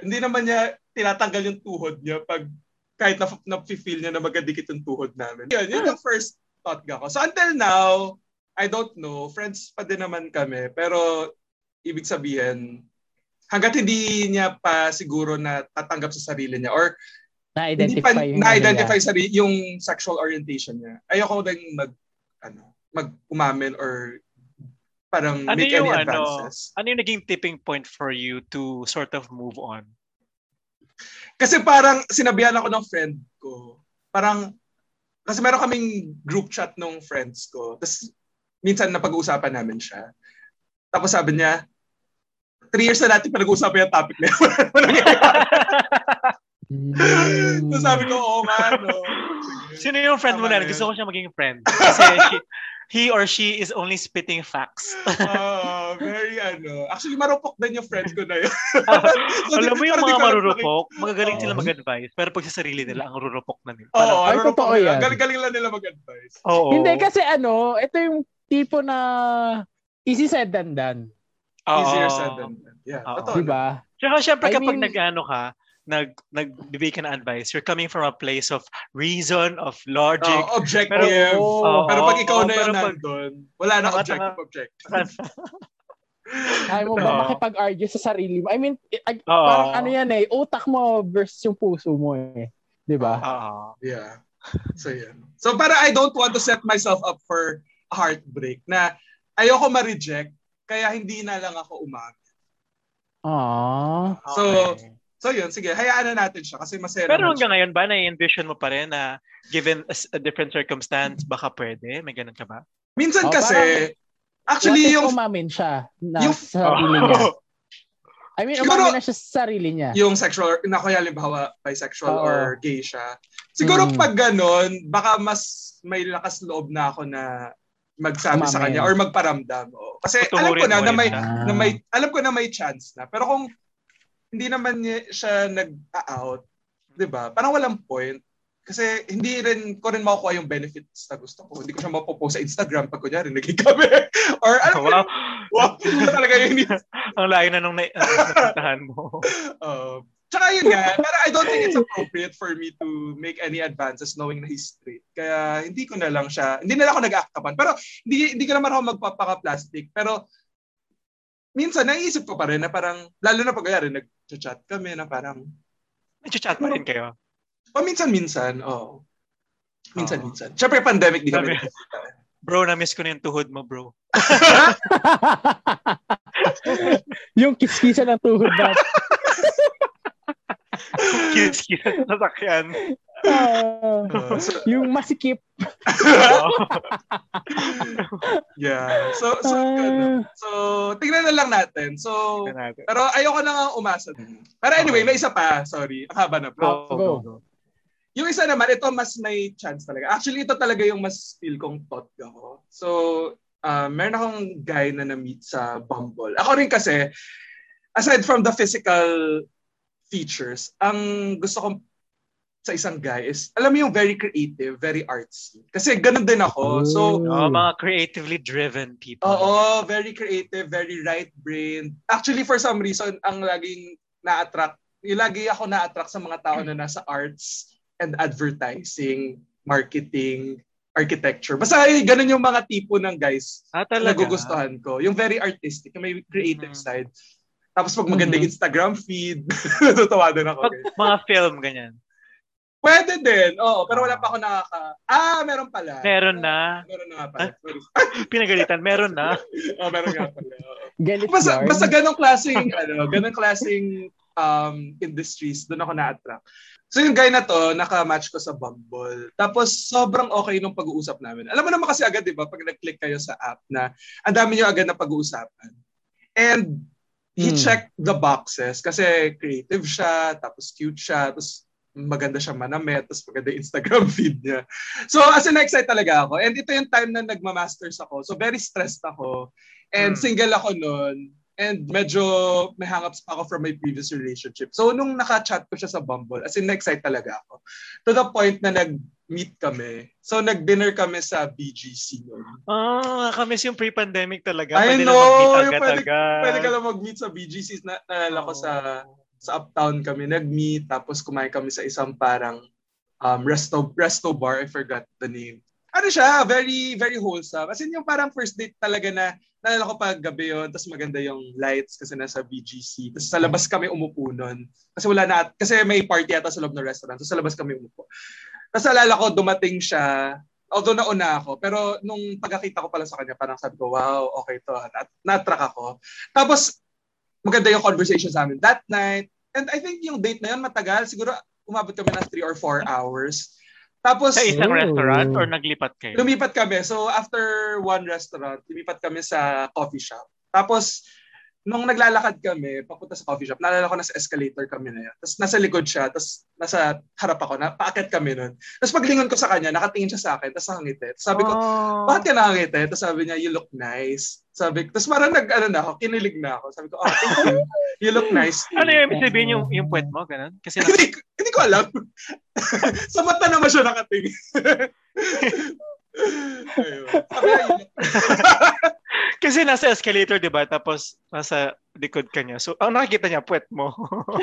hindi naman niya tinatanggal yung tuhod niya pag kahit na na-feel niya na magkadikit yung tuhod namin. Yun, yun yung first thought ko. So until now, I don't know, friends pa din naman kami, pero ibig sabihin, hanggat hindi niya pa siguro na tatanggap sa sarili niya or hindi pa Na-identify yung ano na-identify sarili, yung sexual orientation niya, ayoko din mag, ano, mag umamin or parang Ano make yung any ano, advances. ano yung naging tipping point for you to sort of move on? Kasi parang sinabihan ako ng friend ko. Parang, kasi meron kaming group chat nung friends ko. Tapos, minsan napag-uusapan namin siya. Tapos sabi niya, three years na natin pinag-uusapan yung topic na yun. Mm. Tapos sabi ko, oo nga, no. Sino yung friend mo na? Gusto ko siya maging friend. Kasi he, he or she is only spitting facts. Ah, very ano. Actually, marupok din yung friend ko na yun. So, Alam mo yung mga marurupok, magagaling Oo. sila mag-advise, pero pag sa sarili nila, ang rurupok na nila. Oo, Parang, Ay, totoo nila. yan. Galing-galing lang nila mag-advise. oo. Hindi kasi ano, ito yung tipo na easy said than done. Oo. Easier said than done. Yeah, Oo. totoo. Di ba? Tsaka syempre I kapag mean- nag-ano ka, nag nagbibigay ka ng advice, you're coming from a place of reason, of logic. Oh, objective. Pero- Oo. Pero pag ikaw Oo, na pag- nandun, wala na objective objective. Kaya mo ba makipag-argue sa sarili mo? I mean, i- Oo. parang ano yan eh, utak mo versus yung puso mo eh. Di ba? Oo. Yeah. So, yan. So, para I don't want to set myself up for a heartbreak na ayoko ma-reject, kaya hindi na lang ako umami. Aww. So, Okay. So, yun. Sige, hayaan na natin siya kasi masaya pero hanggang siya. ngayon ba, na-envision mo pa rin na given a, different circumstance, baka pwede? May ganun ka ba? Minsan Oh, kasi, actually, yung, umamin siya na yung- sa sarili niya? I mean, Siguro- umamin na siya sa sarili niya. yung sexual, na kaya halimbawa bisexual Oo. or gay siya. Siguro Mm. pag ganun, baka mas may lakas loob na ako na magsabi sa Umamin. kanya or magparamdam. Oo. Kasi alam ko na, na may, na may, alam ko na may chance na. Pero kung hindi naman niya, siya nag-out, di ba? Parang walang point. Kasi hindi rin ko rin makukuha yung benefits na gusto ko. Hindi ko siya mapopost sa Instagram pag kunyari naging kami. or mo, wow, wow, yun talaga yung ang layo na nung na- napuntahan mo. Uh, tsaka yun nga, pero I don't think it's appropriate for me to make any advances knowing na he's straight. Kaya hindi ko na lang siya, hindi na lang ako nag-act upon. Pero hindi, hindi ko naman ako magpapaka-plastic. Pero minsan naisip ko pa rin na parang, lalo na pag kaya nag-chat kami na parang, Nag-chat pa rin kayo. o minsan-minsan, oo. Minsan-minsan. Oo. Siyempre pandemic, di kami. Bro, na-miss ko na yung tuhod mo, bro. yung kiskisa ng tuhod na. Kiss sa sasakyan. Ah, Uh, so, yung masikip. yeah. So, so, ganun. so, tingnan na lang natin. So, natin. pero ayoko na nga umasa. Pero anyway, may isa pa. Sorry. Ang haba na po. Go, Go. go. Yung isa naman, ito mas may chance talaga. Actually, ito talaga yung mas feel kong thought ako. So, uh, meron akong guy na na-meet sa Bumble. Ako rin kasi, aside from the physical features, ang gusto kong sa isang guy is, alam mo yung very creative, very artsy. Kasi ganun din ako. So, Oh, mga creatively driven people. Oo, very creative, very right-brained. Actually, for some reason, ang laging na-attract yung lagi ako na-attract sa mga tao na nasa arts and advertising, marketing, architecture. Basta eh, ganun yung mga tipo ng guys Ah, na nagugustuhan ko. Yung very artistic, yung may creative Mhm. side. Tapos pag maganda Mhm. yung Instagram feed, natutuwa din ako. Pag guys. mga film, ganyan. Pwede din, oo. Pero wala pa ako nakaka... Ah, meron pala. Meron na. Meron na nga pala. Sorry. Pinagalitan, meron na. oh, meron nga pala. oo. Galit Basta, basta ganong klaseng, ano, ganong klaseng um, industries, doon ako na-attract. So yung guy na to, naka-match ko sa Bumble. Tapos sobrang okay nung pag-uusap namin. Alam mo naman kasi agad, di ba, pag nag-click kayo sa app na ang dami nyo agad na pag-uusapan. And he Hmm. checked the boxes kasi creative siya, tapos cute siya, tapos maganda siya manamit, tapos maganda Instagram feed niya. So, as in, excited talaga ako. And ito yung time na nagma-masters ako. So, very stressed ako. And Hmm. single ako noon. And medyo may hangups pa ako from my previous relationship. So, nung naka-chat ko siya sa Bumble, as in, excited talaga ako. To the point na nag-meet kami. So, nag-dinner kami sa BGC noon. Ah, kamiss yung pre-pandemic talaga. I Pwede know, na mag-meet yung pwede- agad-agad. Pwede ka lang mag-meet sa BGC. Na, naalala ko sa sa uptown kami nag-meet tapos kumain kami sa isang parang um, resto resto bar I forgot the name. Ano siya? Very very wholesome. As in yung parang first date talaga na naalala ko pag gabi yun tapos maganda yung lights kasi nasa BGC tapos sa labas kami umupo nun. Kasi wala na kasi may party ata sa loob ng restaurant. So sa labas kami umupo. Tapos alala ko dumating siya. Although nauna ako pero nung pagkakita ko pala sa kanya parang sabi ko wow okay to. Na, na-attract ako. Tapos maganda yung conversation sa amin that night. And I think yung date na yun matagal. Siguro umabot kami ng 3 or 4 hours. Tapos, Sa isang Oh. restaurant or naglipat kayo? lumipat kami. So, after one restaurant, lumipat kami sa coffee shop. Tapos, nung naglalakad kami, papunta sa coffee shop, naalala ko nasa escalator kami na yan. Tapos nasa likod siya, tapos nasa harap ako, na, paakit kami nun. Tapos paglingon ko sa kanya, nakatingin siya sa akin, tapos nakangiti. Tapos sabi ko, Oh. bakit ka nakangiti? Tapos sabi niya, you look nice. Sabi ko, tapos parang nag, ano na ako, kinilig na ako. Sabi ko, oh, thank you. You look nice. too." Ano yung ibig sabihin yung, yung puwet mo? Ganun? Kasi na, hindi, ko- hindi ko alam. sa mata naman siya nakatingin. Ayun. Sabi niya, you look kasi nasa escalator, di ba? Tapos nasa likod ka niya. So, ang nakikita niya, puwet mo.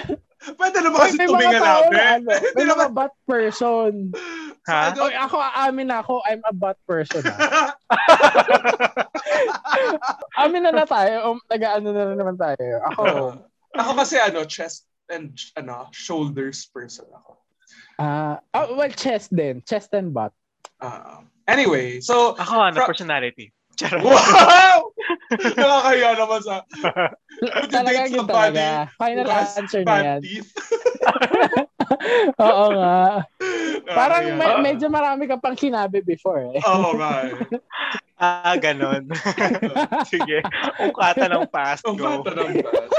Pwede naman kasi namin. na ano, may Hindi mga bot person. So, Ha? ano, Oy, ako, aamin ako, I'm a bot person. Ah. Amin na na tayo. Um, nag-ano na naman tayo. Ako, ako kasi ano, chest and ano, shoulders person ako. ah, oh, well, chest din. Chest and butt. Ah, anyway, so, Ako, ano, Fra- personality. Charot. wow! Nakakahiya naman sa Talaga yun talaga. Final answer na yan. Oo nga. Parang me- medyo marami ka pang sinabi before eh. Oo nga eh. Ah, ganon. Sige. Ukata ng past bata ng bad.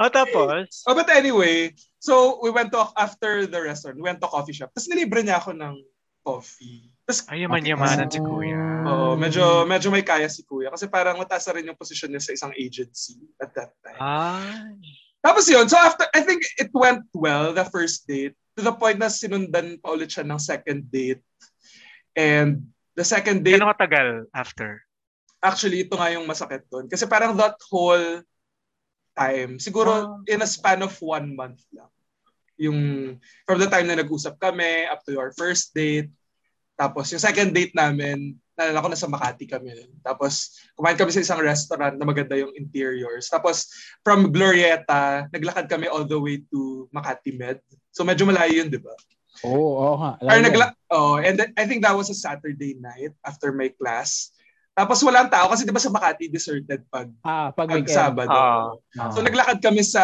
O, tapos? Oh, but anyway, so we went to, after the restaurant, we went to coffee shop. Tapos nilibre niya ako ng coffee. Tapos, Ay, yaman-yamanan si kuya. oh, medyo, medyo may kaya si kuya. Kasi parang mataas na rin yung position niya sa isang agency at that time. Ay. Tapos yun, so after, I think it went well, the first date, to the point na sinundan pa ulit siya ng second date. And the second date, Gano'ng katagal after? actually, ito nga yung masakit doon. Kasi parang that whole time, siguro in a span of one month lang. Yung from the time na nag-usap kami up to our first date. Tapos yung second date namin, nalala ko nasa Makati kami. Tapos kumain kami sa isang restaurant na maganda yung interiors. Tapos from Glorieta, naglakad kami all the way to Makati Med. So medyo malayo yun, di ba? Oo, oo nga. Or Alam mo. nagla- oh, and then, I think that was a Saturday night after my class. Tapos walang tao kasi 'di ba sa Makati deserted pag Ah, pag pag weekend. Sabado. Ah. Ah. So naglakad kami sa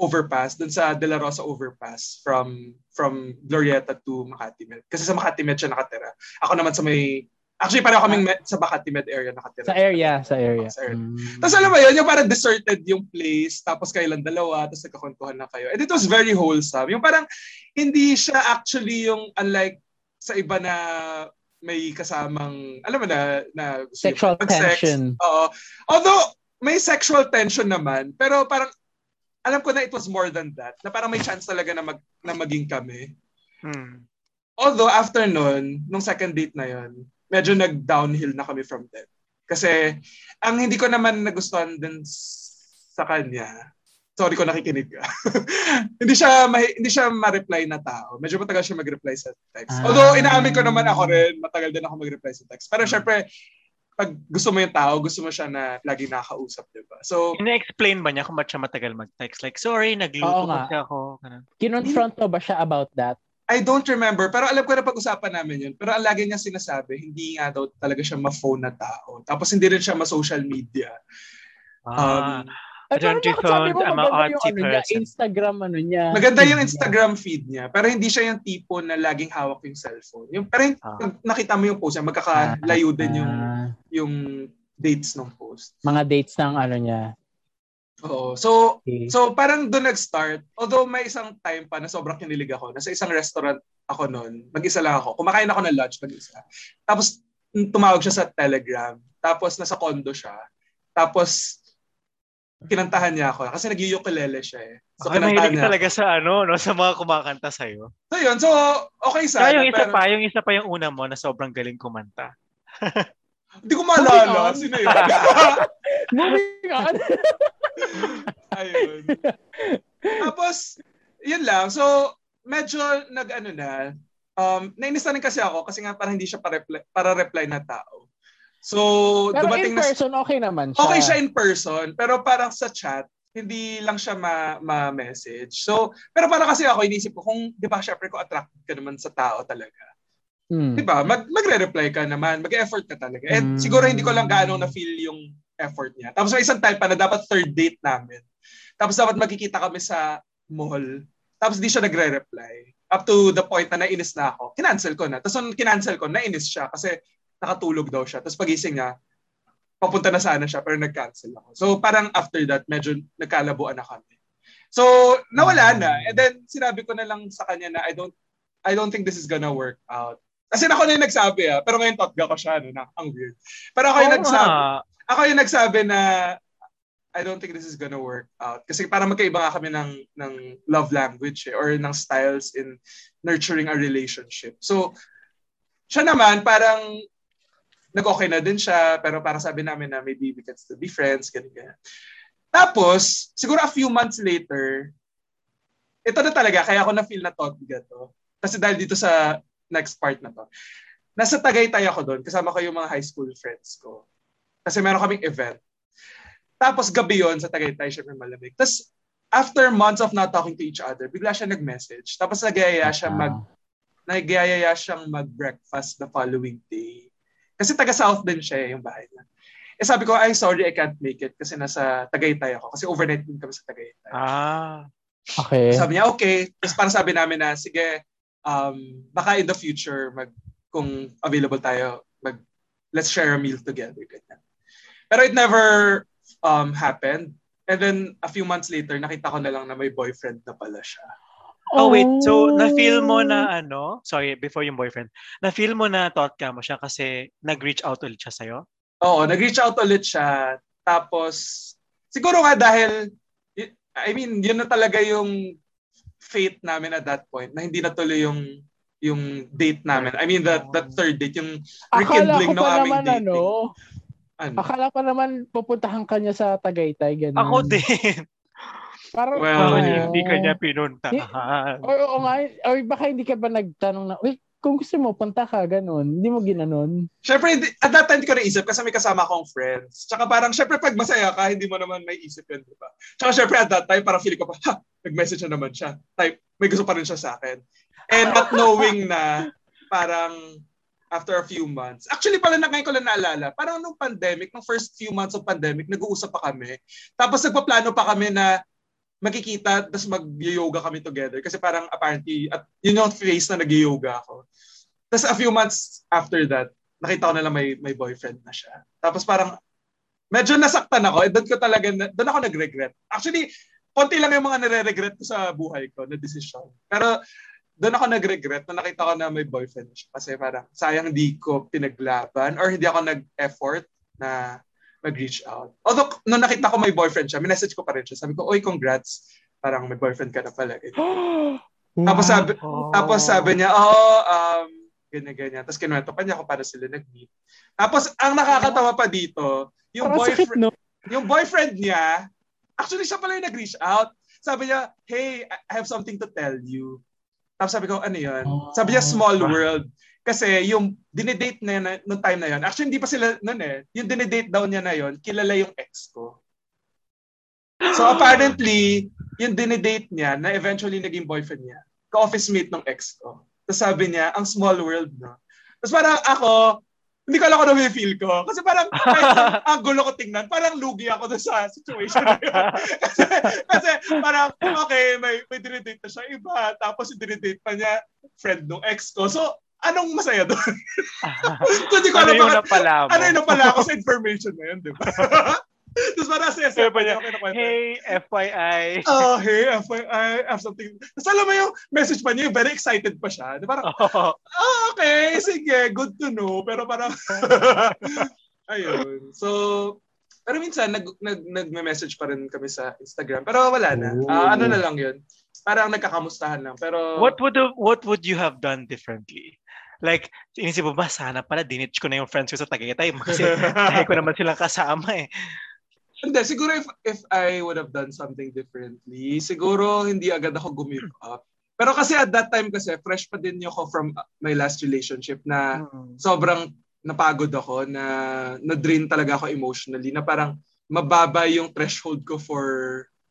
overpass, dun sa De La Rosa overpass from from Glorieta to Makati Med. Kasi sa Makati Med siya nakatira. Ako naman sa may Actually, pareho kaming met, sa Makati Med area nakatira. Sa area, sa area. Sa area. Mm. Tapos alam mo yun, yung parang deserted yung place, tapos kayo lang dalawa, tapos nagkakwentuhan na kayo. And it was very wholesome. Yung parang, hindi siya actually yung unlike sa iba na may kasamang, alam mo na, na yung Sexual mag-sex. tension. Oo. Although, may sexual tension naman, pero parang, alam ko na it was more than that. Na parang may chance talaga na, mag, na maging kami. Hmm. Although, after nun, nung second date na yon medyo nag-downhill na kami from them. Kasi, ang hindi ko naman nagustuhan din sa kanya, Sorry ko nakikinig ka. hindi siya ma- hindi siya ma-reply na tao. Medyo matagal siya mag-reply sa text. Ah. Although inaamin ko naman ako rin, matagal din ako mag-reply sa text. Pero syempre, pag gusto mo yung tao, gusto mo siya na lagi nakakausap, di ba? So, Ina-explain ba niya kung ba't siya matagal mag-text? Like, sorry, nagluto kasi ako. Ganun. Kinonfront mo ba siya about that? I don't remember, pero alam ko na pag-usapan namin yun. Pero ang lagi niya sinasabi, hindi nga daw talaga siya ma-phone na tao. Tapos hindi rin siya ma-social media. Ah, Um, Found mo I'm a maganda yung artsy ano niya, person. Instagram ano niya. Maganda yung. Instagram feed niya, pero hindi siya yung tipo na laging hawak yung cellphone. Yung, pero yung, Ah. nakita mo yung post niya, magkakalayo din yung, Ah, yung dates ng post. mga dates ng ano niya. Oo. So, Okay. so parang doon nag-start. Although may isang time pa na sobrang kinilig ako. Nasa isang restaurant ako noon. Mag-isa lang ako. Kumakain ako ng lunch mag-isa. Tapos tumawag siya sa Telegram. Tapos nasa condo siya. Tapos kinantahan niya ako kasi nag-ukulele siya eh. So Okay, kinantahan niya. talaga ako. sa ano, no, sa mga kumakanta sa'yo. So yun. So okay sana. Kaya yung isa pero- pa, yung isa pa yung una mo na sobrang galing kumanta. Hindi ko maalala. Sino yun? Moving on. Ayun. Tapos, yun lang. So, medyo nag-ano na, um, nainis na rin kasi ako kasi nga parang hindi siya para reply, para reply na tao. So, Pero dumating in na... person, okay naman siya. Okay siya in person, pero parang sa chat, hindi lang siya ma- ma-message. So, pero parang kasi ako, inisip ko, kung, di ba, syempre, kung attracted ka naman sa tao talaga, Hmm. di ba, mag, magre-reply ka naman, mag-effort ka talaga. And Mm. siguro hindi ko lang gaano na-feel yung effort niya. Tapos may isang time pa na dapat third date namin. Tapos dapat magkikita kami sa mall. Tapos di siya nagre-reply. Up to the point na nainis na ako. Kinancel ko na. Tapos nung kinancel ko, nainis siya kasi nakatulog daw siya. Tapos pagising niya, papunta na sana siya pero nag-cancel ako. So parang after that, medyo nagkalabuan na kami. So nawala na. And then sinabi ko na lang sa kanya na I don't I don't think this is gonna work out. Kasi ako na yung nagsabi ah, pero ngayon totga ko siya, no, na, ang weird. Pero ako yung Oo nagsabi, nga. ako yung nagsabi na I don't think this is gonna work out. Kasi parang magkaiba nga kami ng, ng love language eh, or ng styles in nurturing a relationship. So, siya naman parang nag-okay na din siya, pero parang sabi namin na maybe we can still be friends, ganyan, ganyan. Tapos, siguro a few months later, ito na talaga, kaya ako na-feel na totga to. Kasi dahil dito sa next part na to. Nasa Tagaytay ako doon, kasama ko yung mga high school friends ko. Kasi meron kaming event. Tapos gabi yon sa Tagaytay, syempre malamig. Tapos after months of not talking to each other, bigla siya nag-message. Tapos nagyaya siya mag nagyayaya siyang mag-breakfast the following day. Kasi taga South din siya eh, yung bahay niya. Eh sabi ko, ay sorry, I can't make it kasi nasa Tagaytay ako. Kasi overnight din kami sa Tagaytay. Ah. Okay. Sabi niya, okay. Tapos parang sabi namin na, sige, um, baka in the future, mag, kung available tayo, mag, let's share a meal together. Ganyan. Pero it never um, happened. And then, a few months later, nakita ko na lang na may boyfriend na pala siya. Oh, wait. So, na-feel mo na ano? Sorry, before yung boyfriend. Na-feel mo na thought ka mo siya kasi nag-reach out ulit siya sa'yo? Oo, nag-reach out ulit siya. Tapos, siguro nga dahil, I mean, yun na talaga yung fate namin at that point na hindi natuloy yung yung date namin. I mean, that that third date, yung ko rekindling ng pa aming naman dating. ano, Ano? akala pa naman pupuntahan ka niya sa Tagaytay, ganun. Ako din. Parang, Well, yeah. hindi ka niya pinuntahan? O, oo nga, o baka hindi ka ba nagtanong na, wait, kung gusto mo, punta ka, ganun. Hindi mo ginanon. Syempre, hindi- at that time, hindi ko naisip kasi may kasama akong friends. Tsaka parang, syempre, pag masaya ka, hindi mo naman may isip yun, di ba? Tsaka syempre, at that time, parang feeling ko pa, ha, nag-message na naman siya. Type, may gusto pa rin siya sa akin. And not knowing na, parang, after a few months. Actually, pala na ngayon ko lang naalala, parang nung pandemic, nung first few months of pandemic, nag-uusap pa kami. Tapos nagpaplano pa kami na magkikita, tapos mag-yoga kami together. Kasi parang apparently, at yun yung phase na nag-yoga ako. Tapos a few months after that, nakita ko na lang may, may boyfriend na siya. Tapos parang, medyo nasaktan ako. Eh, doon ko talaga, na- doon ako nag-regret. Actually, konti lang yung mga nare-regret ko sa buhay ko na decision. Pero, doon ako nag-regret na nakita ko na may boyfriend na siya. Kasi parang, sayang di ko pinaglaban or hindi ako nag-effort na mag-reach out. Although, nung nakita ko may boyfriend siya, minessage ko pa rin siya. Sabi ko, oy, congrats. Parang may boyfriend ka na pala. Tapos sabi, Oh. tapos sabi niya, oh, um, ganyan-ganyan. Tapos kinuwento pa niya kung paano sila nag-meet. Tapos, ang nakakatawa pa dito, yung Parang sakit, boyfriend, no? yung boyfriend niya, Actually, siya pala yung nag-reach out. Sabi niya, hey, I have something to tell you. Tapos sabi ko, ano yun? Sabi niya, small world. Kasi yung dinedate na yun, noong time na yun, actually hindi pa sila noon eh, yung dinedate daw niya na yun, kilala yung ex ko. So apparently, yung dinedate niya na eventually naging boyfriend niya, ka-office mate ng ex ko. Tapos sabi niya, ang small world, no? Tapos parang ako, hindi ko alam kung ano feel ko. Kasi parang, ang gulo ko tingnan, parang lugi ako doon sa situation na yun. kasi, kasi parang, okay, may, may dinidate na siya iba, tapos yung dinidate pa niya, friend ng ex ko. So, anong masaya doon? hindi ko ano alam yung napala mo? ano yung napala ako sa information na yun, di ba? Tapos parang saya Kaya pa niya, hey, FYI. Oh, hey, FYI, I have something. Tapos alam mo yung message pa niya, very excited pa siya. Di ba? Parang, Oh, ah, okay, sige, good to know. Pero parang, ayun. So, pero minsan, nag, nag, nag-message pa rin kami sa Instagram. Pero wala na. Oh. Ah, ano na lang yun. Parang nagkakamustahan lang. Pero, what would what would you have done differently? Like, inisip mo ba, sana pala dinitch ko na yung friends ko sa Tagaytay kasi dahil ko naman silang kasama eh. Hindi, siguro if, if I would have done something differently, siguro hindi agad ako gumive up. Pero kasi at that time kasi, fresh pa din ako from my last relationship na Mm. sobrang napagod ako, na na-drain talaga ako emotionally, na parang mababa yung threshold ko for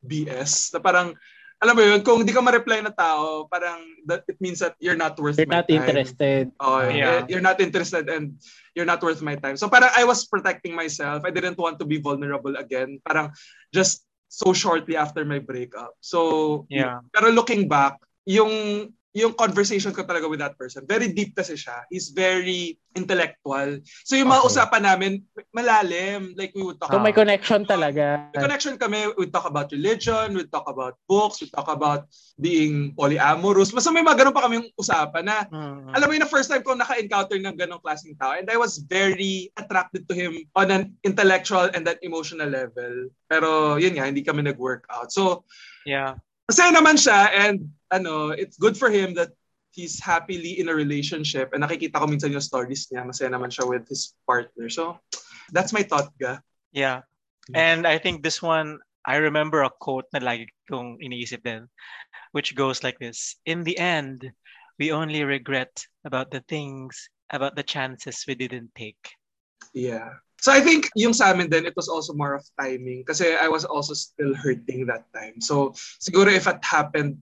BS. Na parang, alam mo yun, kung hindi ka ma-reply na tao, parang that, it means that you're not worth You're my not time. interested. Oh, Yeah. you're not interested and you're not worth my time. So parang I was protecting myself. I didn't want to be vulnerable again. Parang just so shortly after my breakup. So, Yeah. pero looking back, yung yung conversation ko talaga with that person, very deep kasi siya. He's very intellectual. So yung mga Okay. usapan namin, malalim. Like we would talk So may Ah. connection talaga. may connection kami. We talk about religion, we talk about books, we talk about being polyamorous. Basta may mga ganun pa kaming usapan na Mm. alam mo yun, the first time ko naka-encounter ng ganong klaseng tao and I was very attracted to him on an intellectual and an emotional level. Pero yun nga, hindi kami nag-work out. So, Yeah. Masaya naman siya and ano, it's good for him that he's happily in a relationship and nakikita ko minsan yung stories niya. Masaya naman siya with his partner. So, that's my thought, ga. Yeah. And I think this one, I remember a quote na lagi kong iniisip din, which goes like this. In the end, we only regret about the things, about the chances we didn't take. Yeah. So I think yung sa amin din, it was also more of timing kasi I was also still hurting that time. So siguro if it happened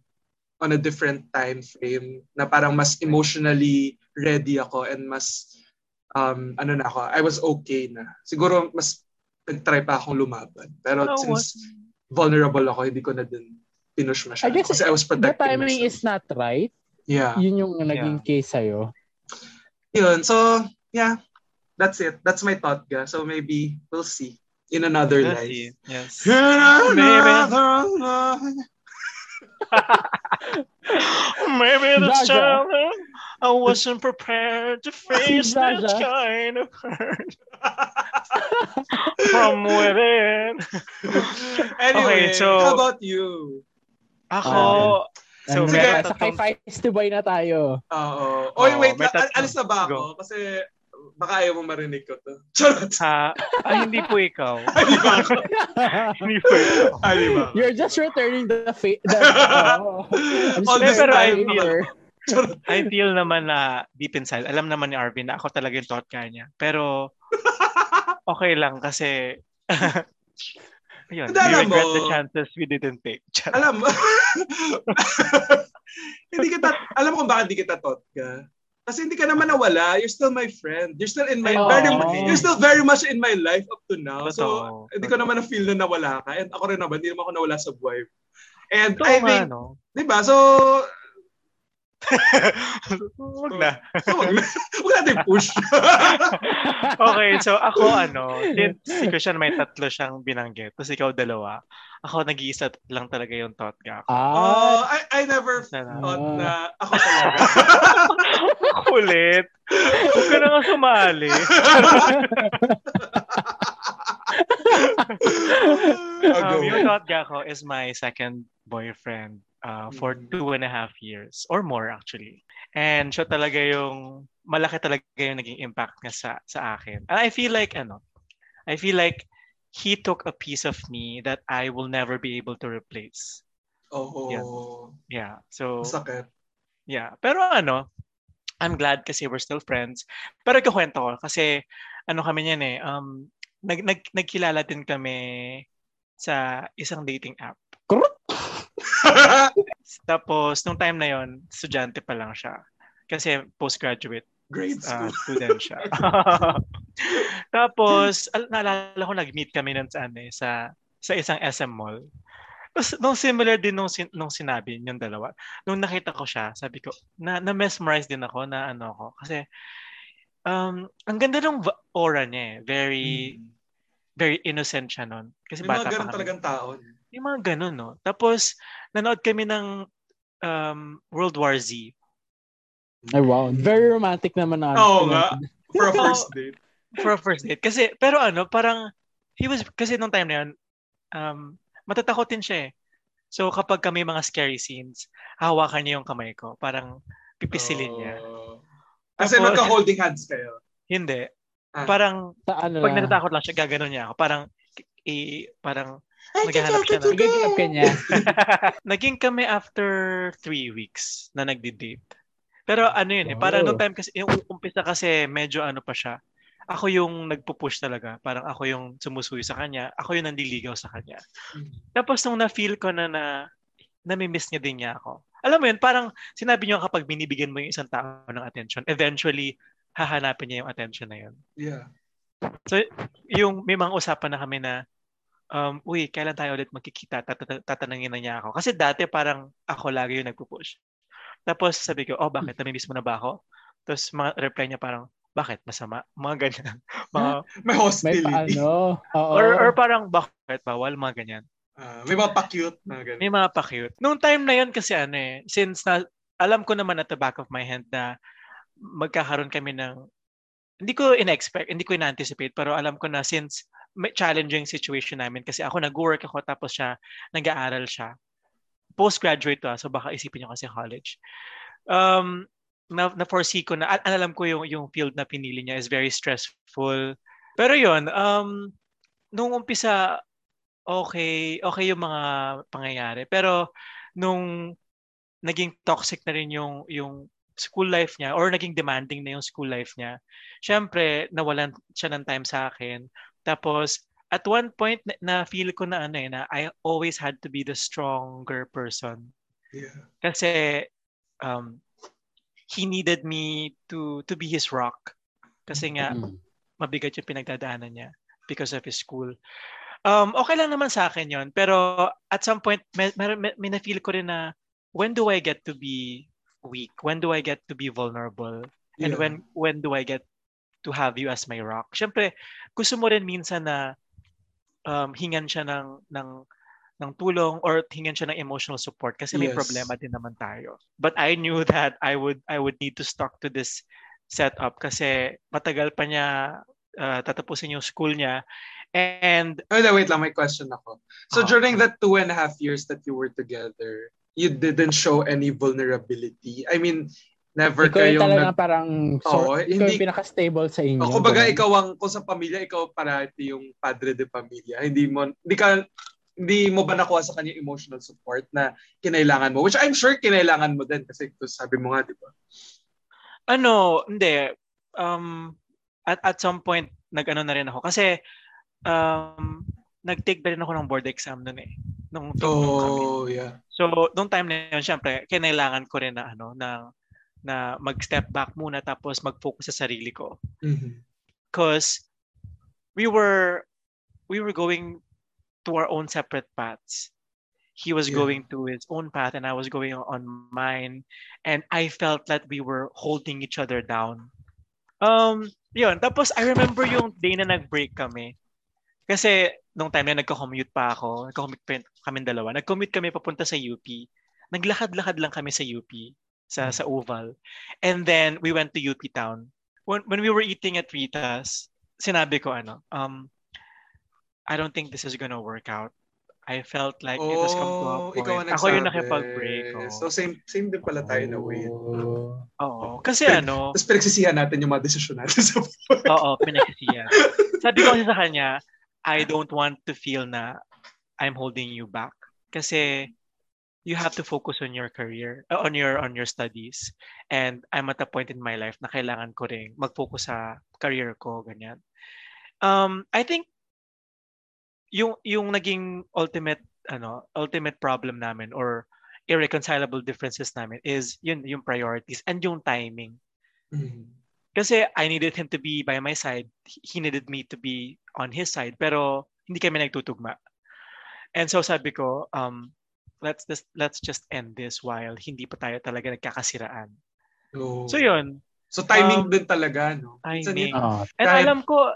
on a different time frame na parang mas emotionally ready ako and mas um, ano na ako, I was okay na. Siguro mas nag-try pa akong lumaban. Pero Oh, since vulnerable ako, hindi ko na din pinush masyado. I guess kasi I was The protecting timing myself. is not right. Yeah. Yun yung naging case sa'yo. Yun. So, yeah. That's it. That's my thought, ga. So maybe we'll see in another Let's life. see. Yes. In Maybe. another life. Maybe the Zaza. child I wasn't prepared to face that kind of hurt from within. anyway, so- how about you? Ako, ah. so Ano Sige. na, meron sa tatlong- kay Feisty na tayo. Oo. Oo, Oy, wait. may lang. Al- alis na ba ako? Go. Kasi baka ayaw mo marinig ko to. Charot. ha, ay, hindi po ikaw. Ay, di ba ako? hindi po ikaw. Ay, di ba? You're just returning the fa- the, oh. I'm just All this very time, familiar. I feel naman na deep inside, alam naman ni Arvin na ako talaga yung thought guy niya. Pero, okay lang kasi, ayun, we alam regret mo. the chances we didn't take. alam mo, hindi kita, alam mo kung bakit hindi kita tot ka? Kasi hindi ka naman nawala. You're still my friend. You're still in my, Aww. very, you're still very much in my life up to now. So, Totoo. hindi ko naman na-feel na nawala ka. And ako rin naman, hindi naman ako nawala sa buhay. And Ito I think, no? di ba? So, Huwag na. so wag, na, wag natin push. Okay, so ako ano, since si Christian may tatlo siyang binanggit, tapos ikaw dalawa, ako nag-iisa lang talaga yung thought ka. Oh, Ah, I, I never thought na ako talaga. Kulit. Huwag ka na nga sumali. um, yung thought ka ko is my second boyfriend uh, for Mm. two and a half years or more actually. And siya talaga yung malaki talaga yung naging impact niya sa sa akin. And I feel like ano, I feel like he took a piece of me that I will never be able to replace. Oh. Yeah. Yeah. So, Sakit. yeah. Pero ano, I'm glad kasi we're still friends. Pero ikakwento ko kasi ano kami niyan eh, um, nag, nag, nagkilala din kami sa isang dating app. Tapos, nung time na yon estudyante pa lang siya. Kasi postgraduate Grade uh, school. student siya. Tapos, al- naalala ko nag-meet kami nun sa, ano, eh, sa, sa isang SM mall. Tapos, nung similar din nung, sin- nung sinabi yung dalawa. Nung nakita ko siya, sabi ko, na, na-mesmerize din ako na ano ako. Kasi, um, ang ganda ng aura niya eh. Very, Mm. very innocent siya nun. Kasi May mga bata pa ganun kami. talagang tao. Yung mga ganun, no? Tapos, nanood kami ng um, World War Z. Ay, wow. Very romantic naman na. Oo nga. For a first date. for a first date. Kasi, pero ano, parang, he was, kasi nung time na yun, um, matatakotin siya eh. So, kapag kami mga scary scenes, hawakan niya yung kamay ko. Parang, pipisilin niya. Oh. Kasi Tapos- nagka-holding hands kayo. Hindi. Ah. Parang, Sa ano pag natatakot lang siya, gaganon niya ako. Parang, i, parang, maghahanap siya ng, Nagigilap ka niya. Naging kami after three weeks na nagdi-date. Pero ano yun eh, parang Wow. nung time kasi, yung umpisa kasi medyo ano pa siya. Ako yung nagpo-push talaga. Parang ako yung sumusuyo sa kanya. Ako yung nandiligaw sa kanya. Mm. Tapos nung na-feel ko na na nami-miss niya din niya ako. Alam mo yun, parang sinabi niyo kapag binibigyan mo yung isang tao ng attention, eventually, hahanapin niya yung attention na yun. Yeah. So, yung may mga usapan na kami na, um, uy, kailan tayo ulit magkikita? Tat- tatanungin na niya ako. Kasi dati parang ako lagi yung nagpo-push. Tapos sabi ko, oh, bakit? Namimiss mo na ba ako? Tapos mga reply niya parang, bakit? Masama? Mga ganyan. Mga, May May hostility. paano. Oo. or, or parang, bakit? Bawal? Mga ganyan. Ah, may mga pa-cute na ganun. May mga pa-cute. Nung time na yun kasi ano eh, since na, alam ko naman at the back of my hand na magkakaroon kami ng, hindi ko in-expect, hindi ko in-anticipate, pero alam ko na since may challenging situation namin kasi ako nag-work ako tapos siya nag-aaral siya. Postgraduate to, ah, so baka isipin niyo kasi college. Um, na, na-foresee ko na, at alam ko yung, yung field na pinili niya is very stressful. Pero yun, um, nung umpisa, okay, okay yung mga pangyayari. Pero nung naging toxic na rin yung yung school life niya or naging demanding na yung school life niya, syempre nawalan siya ng time sa akin. Tapos at one point na, na feel ko na ano eh, na I always had to be the stronger person Yeah. kasi um he needed me to to be his rock kasi nga Mm. mabigat yung pinagdadaanan niya because of his school. Um, okay lang naman sa akin yon pero at some point, may, may, may, may na-feel ko rin na when do I get to be weak? When do I get to be vulnerable? And Yeah. when when do I get to have you as my rock? Siyempre, gusto mo rin minsan na um, hingan siya ng, ng, ng tulong or hingan siya ng emotional support kasi may Yes. problema din naman tayo. But I knew that I would I would need to stuck to this setup kasi matagal pa niya uh, tatapusin yung school niya and Oh, no, wait lang, may question ako. So Ah. during the two and a half years that you were together, you didn't show any vulnerability. I mean, never Ikaw yung kayong talaga nag... parang sort, ikaw hindi- yung pinaka-stable sa inyo. Oh, kumbaga ganun. ikaw ang kung sa pamilya ikaw parati yung padre de pamilya. Hindi mo hindi ka hindi mo ba nakuha sa kanya emotional support na kinailangan mo? Which I'm sure kinailangan mo din kasi ito sabi mo nga, di ba? ano, hindi um at at some point nag-ano na rin ako kasi um nag-take na rin ako ng board exam noon eh nung, nung. Oh, yeah. So, nung time na yun, syempre, kinailangan ko rin na, ano, na, na mag-step back muna tapos mag-focus sa sarili ko. Because we were, we were going to our own separate paths. He was Yeah. going to his own path and I was going on mine. And I felt that we were holding each other down. Um, yun. Tapos, I remember yung day na nag-break kami. Kasi, nung time na nagko-commute pa ako, nagko-commute pa kami dalawa, nag-commute kami papunta sa UP. Naglakad-lakad lang kami sa UP, sa, sa Oval. And then, we went to UP Town. When, when we were eating at Rita's, sinabi ko ano, um, I don't think this is gonna work out. I felt like it has come to a Oh, point. ikaw ang Ako yung nakipag-break. oh. So same same din pala tayo na way. Oh. Oo. Kasi ano, Tapos pinagsisihan natin yung mga desisyon natin sa buhay. oo, pinagsisiyan. Sabi ko kasi sa kanya, I don't want to feel na I'm holding you back. Kasi you have to focus on your career, uh, on your on your studies. And I'm at a point in my life na kailangan ko ring mag-focus sa career ko, ganyan. Um, I think yung yung naging ultimate ano, ultimate problem namin or irreconcilable differences namin is yun yung priorities and yung timing. Mhm. Kasi I needed him to be by my side. He needed me to be on his side. Pero hindi kami nagtutugma. And so sabi ko, um, let's just, let's just end this while hindi pa tayo talaga nagkakasiraan. Oo. So yun. So timing Um, din talaga, no? Timing. Oo. And Kahit- alam ko,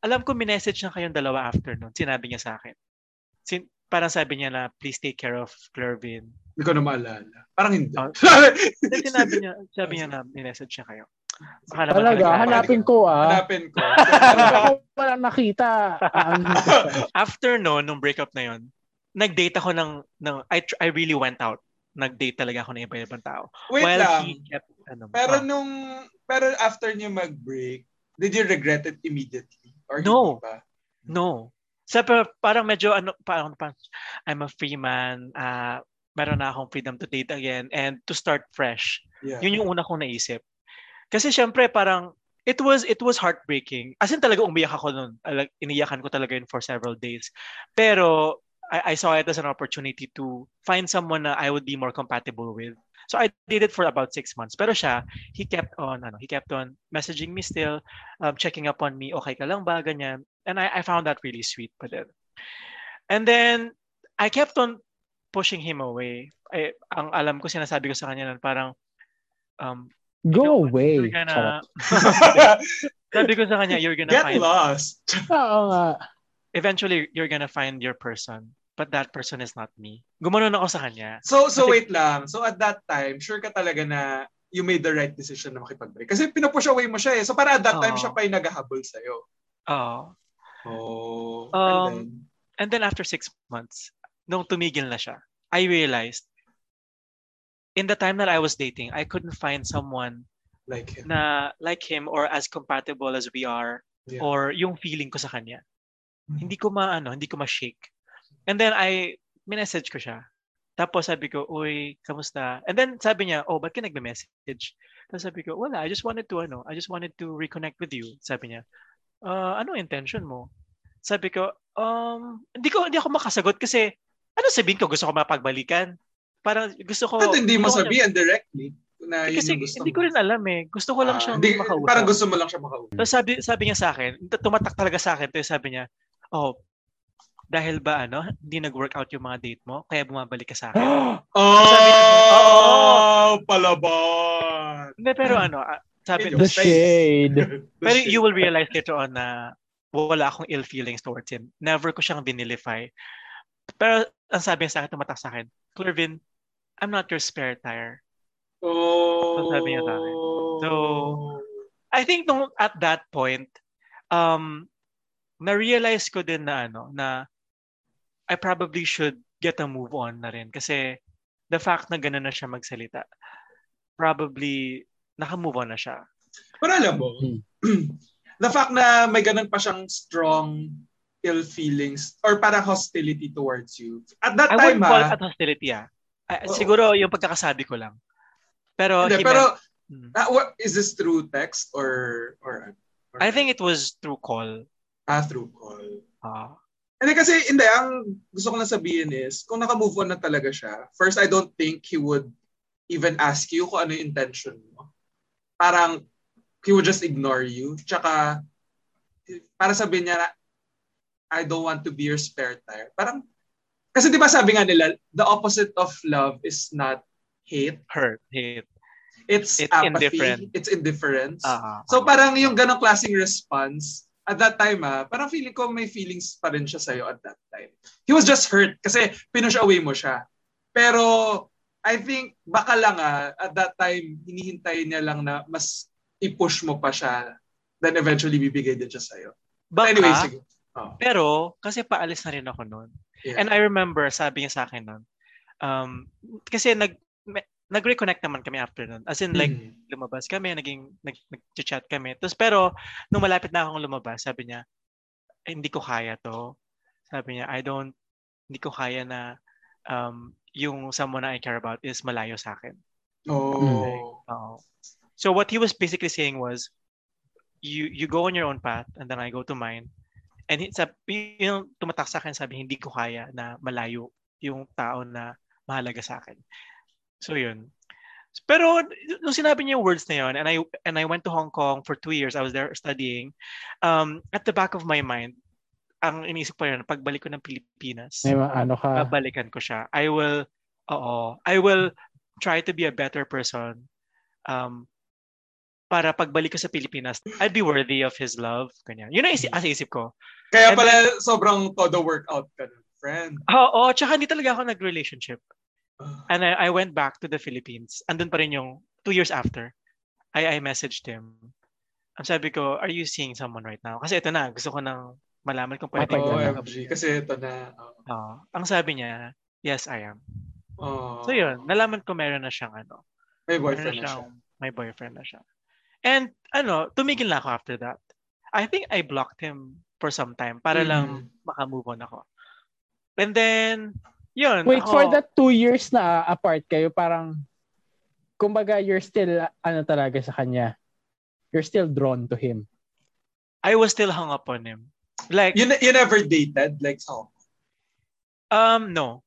alam ko minessage na kayong dalawa after nun. Sinabi niya sa akin. Sin parang sabi niya na, please take care of Clervin. Hindi ko na maalala. Parang hindi. Oh. Sinabi niya, sabi niya na minessage niya kayo. Naman Talaga, talaga- hanapin ko ah. Hanapin ko. Ako walang nakita? Ko siya. after no, nung breakup na yon, nag-date ako ng, ng I, tr- I really went out. Nag-date talaga ako ng iba-ibang tao. Wait While lang. he kept, ano, Pero ah, nung, pero after niyo mag-break, did you regret it immediately? Or No. pa? no. Sa pa- parang medyo ano, parang, parang I'm a free man, ah meron na akong freedom to date again and to start fresh. Yeah. Yun yung una kong naisip. Kasi syempre parang it was it was heartbreaking. As in talaga umiyak ako noon. Iniyakan ko talaga yun for several days. Pero I, I saw it as an opportunity to find someone na I would be more compatible with. So I did it for about six months. Pero siya, he kept on, ano, he kept on messaging me still, um, checking up on me, okay ka lang ba, ganyan. And I, I found that really sweet pa din. And then, I kept on pushing him away. Ay, ang alam ko, sinasabi ko sa kanya na parang, um, Go you're away. gonna, Charot. sabi ko sa kanya, you're gonna Get find, lost. Oo nga. eventually, you're gonna find your person. But that person is not me. Gumanon ako sa kanya. So, so Kasi- wait lang. So at that time, sure ka talaga na you made the right decision na makipag-break. Kasi pinupush away mo siya eh. So para at that time, Oo. siya pa yung naghahabol sa'yo. Oo. Oh. Um, and then, And then after six months, nung tumigil na siya, I realized, in the time that I was dating, I couldn't find someone like him. na like him or as compatible as we are Yeah. or yung feeling ko sa kanya. Mhm. Hindi ko maano, hindi ko ma-shake. And then I minessage ko siya. Tapos sabi ko, uy, kamusta? And then sabi niya, oh, ba't ka nagme-message? Tapos sabi ko, wala, I just wanted to, ano, I just wanted to reconnect with you. Sabi niya, "Ah, ano intention mo? Sabi ko, um, hindi ko, hindi ako makasagot kasi, ano sabihin ko, gusto ko mapagbalikan? Parang gusto ko... But hindi mo sabihin directly na yun kasi gusto hindi mo. ko rin alam eh. Gusto ko lang Ah, siyang hindi- makausap. Parang gusto mo lang siya makausap. Tapos sabi, sabi niya sa akin, tumatak talaga sa akin, tapos sabi niya, oh, dahil ba ano, hindi nag-workout yung mga date mo, kaya bumabalik ka sa akin. Oh, Sabi niya, palaban! Hindi, pero ano, ah, sabi The shade. The pero shade. you will realize later on na wala akong ill feelings towards him. Never ko siyang binilify. Pero ang sabi niya sa akin, tumatak sa akin, Clervin, I'm not your spare tire. Oh. So, sabi niya sa akin. So, I think nung at that point, um, na-realize ko din na ano, na I probably should get a move on na rin. Kasi the fact na gano'n na siya magsalita, probably naka-move on na siya. Pero alam mo, the fact na may ganun pa siyang strong ill feelings or parang hostility towards you. At that I time, wouldn't call it hostility ah. Ah, Oo. siguro yung pagkakasabi ko lang. Pero, Hindi, he pero, meant- ah, what, is this through text or, or, or I think it was through call. ah, through call. Ah. Hindi kasi, hindi, ang gusto ko lang sabihin is, kung naka-move on na talaga siya, first, I don't think he would even ask you kung ano yung intention mo. Parang, he would just ignore you. Tsaka, para sabihin niya na, I don't want to be your spare tire. Parang, kasi di ba sabi nga nila, the opposite of love is not hate. hurt, hate. It's, It's apathy. indifferent. It's indifference. Ah, So ah. parang yung ganong klaseng response, at that time ah, parang feeling ko may feelings pa rin siya sa'yo at that time. He was just hurt kasi pinush away mo siya. Pero I think baka lang ah, at that time, hinihintay niya lang na mas i-push mo pa siya then eventually bibigay din siya sa'yo. But Baka, anyway, sige. Oh, pero kasi paalis na rin ako noon. yeah. And I remember, sabi niya sa akin noon, um, kasi nag, nag-reconnect naman kami after nun. As in, like, Mhm. lumabas kami, naging, nag, nag-chat kami. Tapos, pero, nung malapit na akong lumabas, sabi niya, hindi ko kaya to. Sabi niya, I don't, hindi ko kaya na um, yung someone I care about is malayo sa akin. Oh. Oo. So what he was basically saying was, you you go on your own path and then I go to mine. And he, sabi, yung tumatak sa akin, sabi, hindi ko kaya na malayo yung tao na mahalaga sa akin. So yun. Pero nung sinabi niya yung words na yun, and I, and I went to Hong Kong for two years, I was there studying, um, at the back of my mind, ang inisip ko yun, pagbalik ko ng Pilipinas, May ma- ano ka. babalikan ko siya. I will, oo, I will try to be a better person um, para pagbalik ko sa Pilipinas, I'd be worthy of his love. Ganyan. Yun ang isip, asa isip ko. Kaya And pala sobrang todo workout ka nun, friend. Oo, tsaka hindi talaga ako nag-relationship. And I, I went back to the Philippines. Andun pa rin yung two years after. I, I messaged him. Ang sabi ko, are you seeing someone right now? Kasi ito na, gusto ko nang malaman kung pwede Patay ko. OMG. Kasi ito na. oh. Oo. ang sabi niya, yes, I am. Oh. So yun, nalaman ko meron na siyang ano. May boyfriend na na siya. may boyfriend na siya. And ano, tumigil na ako after that. I think I blocked him for some time para lang Mhm. makamove on ako. And then, yun. Wait, ako, for that two years na apart kayo, parang, kumbaga, you're still, ano talaga sa kanya, you're still drawn to him. I was still hung up on him. Like, You, you never dated? Like, so? um, no.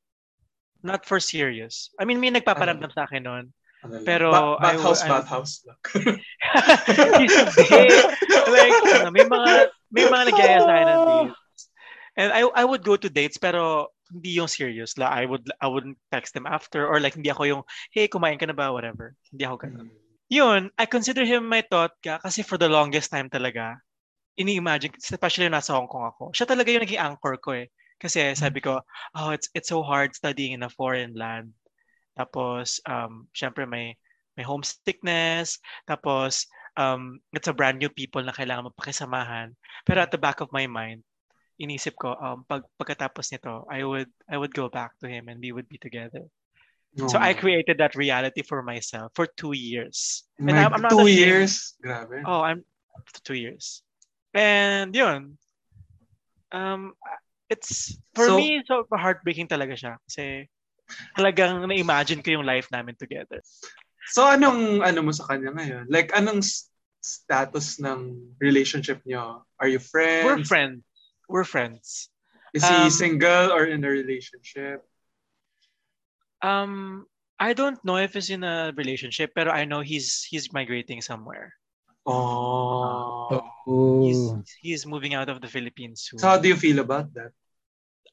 Not for serious. I mean, may nagpaparamdam sa akin noon. Ano? Pero Ba- I bathhouse, I- bathhouse. Hindi. like, ano, may mga, may mga nagyaya sa akin ng dates. And I, I would go to dates, pero hindi yung serious. La, I would, I wouldn't text them after or like, hindi ako yung, hey, kumain ka na ba? Whatever. Hindi ako ganun. Yun, I consider him my thought ka kasi for the longest time talaga, ini-imagine, especially nasa Hong Kong ako, siya talaga yung naging anchor ko eh. Kasi sabi ko, oh, it's it's so hard studying in a foreign land. Tapos, um, syempre may may homesickness. Tapos, um, it's a brand new people na kailangan mapakisamahan. Pero at the back of my mind, inisip ko, um, pag, pagkatapos nito, I would I would go back to him and we would be together. So I created that reality for myself for two years. And I'm, I'm not two years? Grabe. Oh, I'm two years. And yun. Um, it's, for So- me, so heartbreaking talaga siya. Kasi talagang na-imagine ko yung life namin together. So anong ano mo sa kanya ngayon? Like anong status ng relationship niyo? Are you friends? We're friends. We're friends. Is he Um, single or in a relationship? Um, I don't know if he's in a relationship, pero I know he's he's migrating somewhere. Oh. He's Oh. he's moving out of the Philippines soon. So how do you feel about that?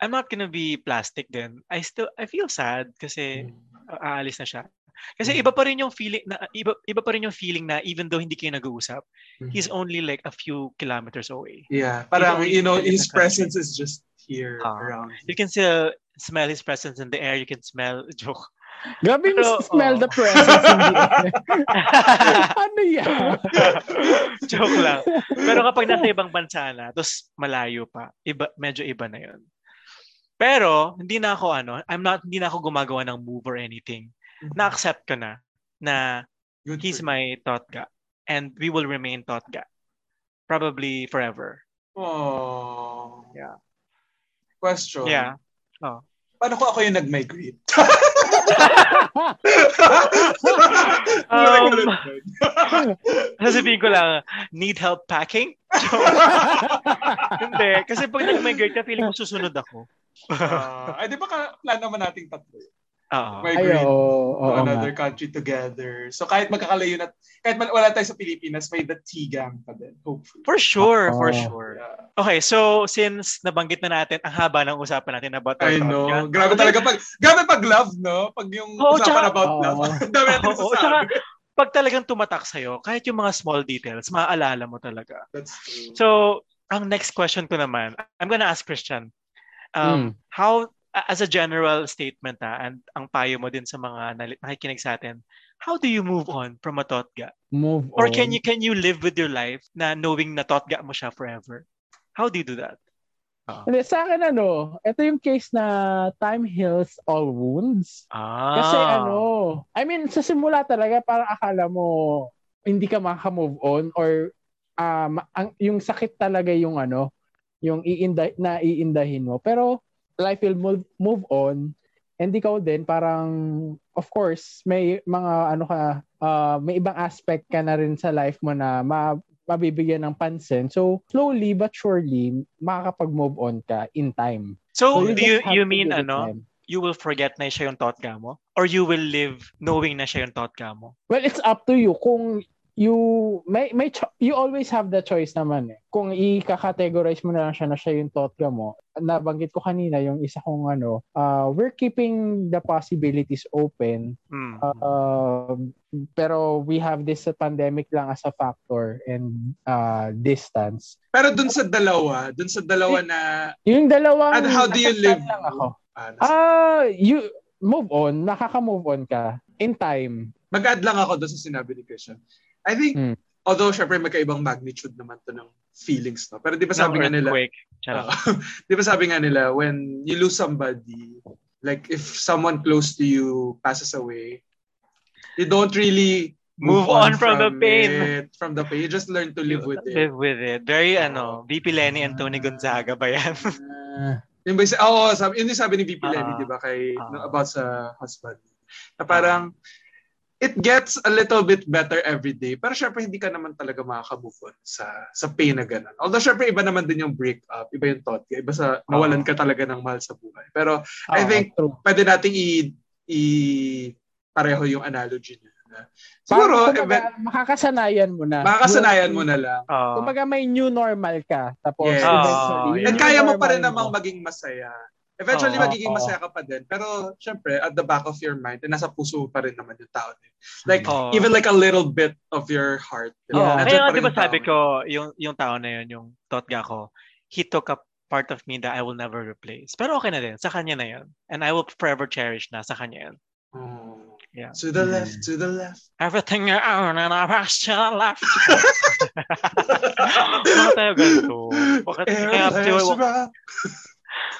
I'm not gonna be plastic then. I still I feel sad kasi aalis na siya. Kasi Mm. iba pa rin yung feeling na iba iba pa rin yung feeling na even though hindi kayo nag-uusap, Mhm. he's only like a few kilometers away. yeah, parang you know his presence is just here Ah. around. You can still smell his presence in the air. You can smell joke. Grabe yung Pero, smell oh. the presence in the air. ano yan? joke lang. Pero kapag nasa ibang bansa na, tapos malayo pa, iba medyo iba na 'yon. Pero hindi na ako ano, I'm not hindi na ako gumagawa ng move or anything. Na-accept ko na na Good he's my thought ga and we will remain thought ga. Probably forever. Oh. Yeah. Question. Yeah. Oh. Paano ko ako yung nag-migrate? Um, Sasabihin ko lang, need help packing? Hindi. Kasi pag nag-migrate ka, feeling ko susunod ako. Ah, ay, di ba ka, plan naman nating tatlo? Oo. Ay, Migrate oo, to oo nga. another country together. So kahit magkakalayo na, kahit wala tayo sa Pilipinas, may the T-gang pa din, hopefully. For sure, for Oo. sure. Yeah. Okay, so since nabanggit na natin, ang haba ng usapan natin about our I know. ga. Grabe talaga pag, grabe pag love, no? Pag yung Oo, usapan tsaka- about Oo. love. Dami natin Oo, sasabi. tsaka- Pag talagang tumatak sa'yo, kahit yung mga small details, maaalala mo talaga. That's true. So, ang next question ko naman, I'm gonna ask Christian. Um, Mm. How, as a general statement ha, and ang payo mo din sa mga nakikinig sa atin, how do you move on from a thought ga? Move Or on. can you can you live with your life na knowing na thought ga mo siya forever? How do you do that? Hindi, sa akin ano, ito yung case na time heals all wounds. Ah. Kasi ano, I mean, sa simula talaga parang akala mo hindi ka maka-move on or um, ang, yung sakit talaga yung ano, yung iinda na iindahin mo. Pero life will move, move on and ikaw din parang of course may mga ano ka uh, may ibang aspect ka na rin sa life mo na ma mabibigyan ng pansin. So slowly but surely makakapag-move on ka in time. So, so you do you, you mean ano? Time you will forget na siya yung totga mo? Or you will live knowing na siya yung totga mo? Well, it's up to you. Kung you may may you always have the choice naman eh. Kung i-categorize mo na lang siya na siya yung totga mo. Nabanggit ko kanina yung isa kong ano, uh, we're keeping the possibilities open. Mm. Uh, pero we have this pandemic lang as a factor and uh, distance. Pero dun sa dalawa, dun sa dalawa na yung dalawa And how do you live? Lang ako. Ah, uh, you move on, nakaka-move on ka in time. Mag-add lang ako doon sa sinabi ni Christian. I think, mm. although syempre magkaibang magnitude naman to ng feelings, no? Pero di ba sabi no, nga nila, uh, di ba sabi nga nila, when you lose somebody, like if someone close to you passes away, you don't really move, move on, on from, from the pain. It, from the pain. You just learn to live with it. Live with it. Very, uh, ano, VP Lenny and Tony Gonzaga ba yan? uh, yung ba, oh, sabi, yun yung sabi ni VP uh, Lenny, di ba, kay, uh, no, about sa husband. Na parang, uh, it gets a little bit better every day. Pero syempre, hindi ka naman talaga makaka-move on sa, sa pain na ganun. Although syempre, iba naman din yung breakup, iba yung thought, iba sa nawalan ka talaga ng mahal sa buhay. Pero uh, I think, true. pwede nating i, i pareho yung analogy niya. Siguro, kumbaga, even, makakasanayan mo na. Makakasanayan mo na lang. Uh, kumbaga may new normal ka. Tapos yes. eventually. Uh, And kaya mo pa rin namang maging masaya. Eventually, uh, magiging masaya ka pa din. Pero, syempre, at the back of your mind, nasa puso pa rin naman yung tao din. Like, uh, even like a little bit of your heart. Yeah. Kaya di ba sabi ko, yung, yung tao na yun, yung totga ko, he took a part of me that I will never replace. Pero okay na din. Sa kanya na yun. And I will forever cherish na sa kanya yun. Oh. Yeah. To the left, to the left. Everything you own and I pass to the left. Bakit tayo ganito? Bakit kaya,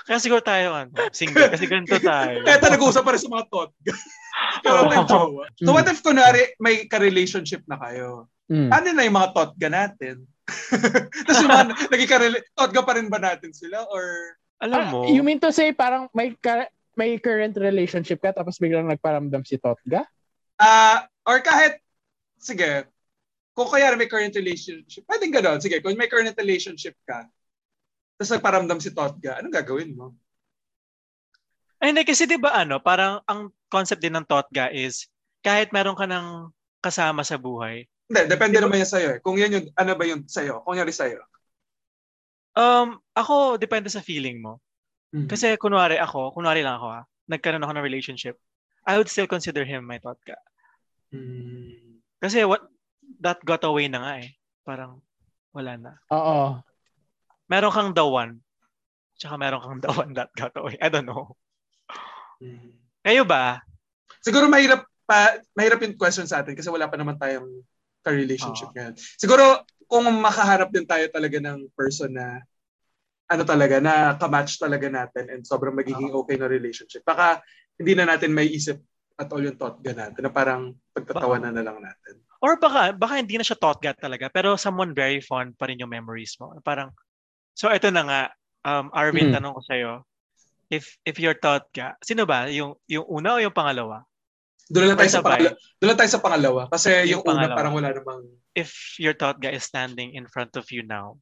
kaya siguro tayo ano, single kasi ganito tayo. Kaya tayo nag-uusap pa rin sa mga tot. Pero oh. So what if kunwari may ka-relationship na kayo? Mm. Ano na yung mga totga natin? Tapos yung mga naging ka- totga pa rin ba natin sila? Or alam mo? Uh, you mean to say parang may ka- may current relationship ka tapos biglang nagparamdam si Totga? Ah, uh, or kahit sige, kung kaya may current relationship, pwedeng gano'n. Sige, kung may current relationship ka, tapos nagparamdam si Totga, anong gagawin mo? Ay, hindi, kasi di ba ano, parang ang concept din ng Totga is, kahit meron ka ng kasama sa buhay. Hindi, depende diba, naman yan sa'yo. Eh. Kung yan yung, ano ba yung sa'yo? Kung yari sa'yo. Um, ako, depende sa feeling mo. Mm-hmm. Kasi kunwari ako, kunwari lang ako ah, nagkaroon ako ng relationship, I would still consider him my thought ka. Mm. Kasi what that got away na nga eh. Parang wala na. Oo. Meron kang the one. Tsaka meron kang the one that got away. I don't know. Mm. Kayo ba? Siguro mahirap pa mahirap yung question sa atin kasi wala pa naman tayong ka-relationship ngayon. Siguro kung makaharap din tayo talaga ng person na ano talaga, na kamatch talaga natin and sobrang magiging okay na relationship. Baka hindi na natin may isip at all yung thought natin na parang pagtatawanan na lang natin. Or baka, baka hindi na siya thought talaga, pero someone very fond pa rin yung memories mo. Parang, so ito na nga, um, Arvin, hmm. tanong ko sa'yo, if if your thought ka, sino ba? Yung, yung una o yung pangalawa? Doon lang tayo sa pangalawa. Doon lang tayo sa pangalawa. Kasi yung, yung una parang wala namang... If your thought guy is standing in front of you now,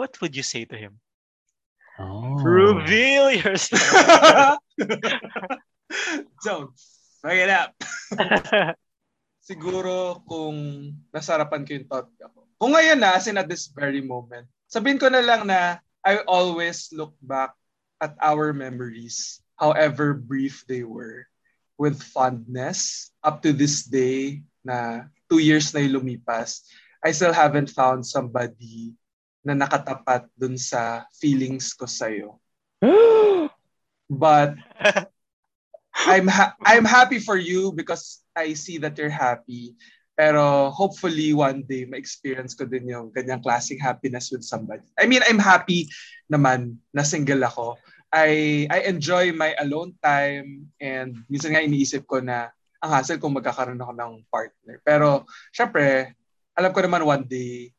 what would you say to him? Oh. Reveal yourself. Don't. Bring it up. Siguro kung nasarapan ko yung thought ako. Kung ngayon na, as in at this very moment, sabihin ko na lang na I always look back at our memories, however brief they were, with fondness. Up to this day, na two years na lumipas, I still haven't found somebody na nakatapat dun sa feelings ko sa'yo. But I'm ha- I'm happy for you because I see that you're happy. Pero hopefully one day ma-experience ko din yung ganyang klaseng happiness with somebody. I mean, I'm happy naman na single ako. I I enjoy my alone time and minsan nga iniisip ko na ang hassle kung magkakaroon ako ng partner. Pero syempre, alam ko naman one day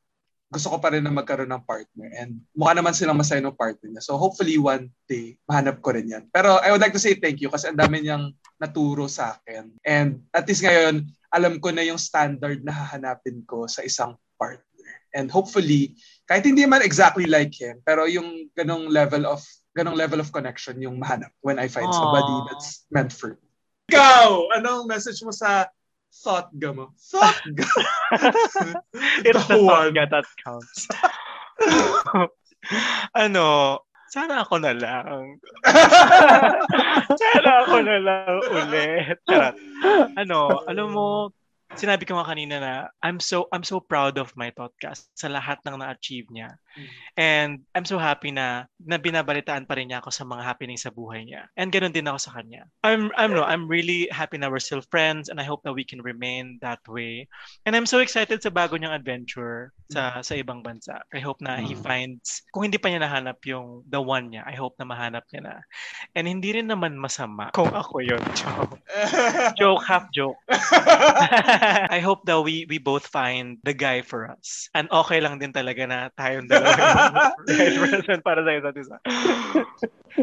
gusto ko pa rin na magkaroon ng partner. And mukha naman silang masaya ng partner niya. So hopefully one day, mahanap ko rin yan. Pero I would like to say thank you kasi ang dami niyang naturo sa akin. And at least ngayon, alam ko na yung standard na hahanapin ko sa isang partner. And hopefully, kahit hindi man exactly like him, pero yung ganong level of ganong level of connection yung mahanap when I find Aww. somebody that's meant for me. Ikaw, anong message mo sa thought ga mo? Thought ga. It's the one. thought that counts. ano, sana ako na lang. sana ako na lang ulit. Charot. Ano, alam mo, sinabi ko nga kanina na I'm so I'm so proud of my podcast sa lahat ng na-achieve niya. And I'm so happy na na binabalitaan pa rin niya ako sa mga happenings sa buhay niya. And ganoon din ako sa kanya. I'm I'm no, I'm really happy na we're still friends and I hope that we can remain that way. And I'm so excited sa bago niyang adventure sa sa ibang bansa. I hope na he finds kung hindi pa niya nahanap yung the one niya, I hope na mahanap niya na. And hindi rin naman masama kung ako yun. Joke. joke, half joke. I hope that we we both find the guy for us. And okay lang din talaga na tayong dalawa yung right person para sa isa't isa.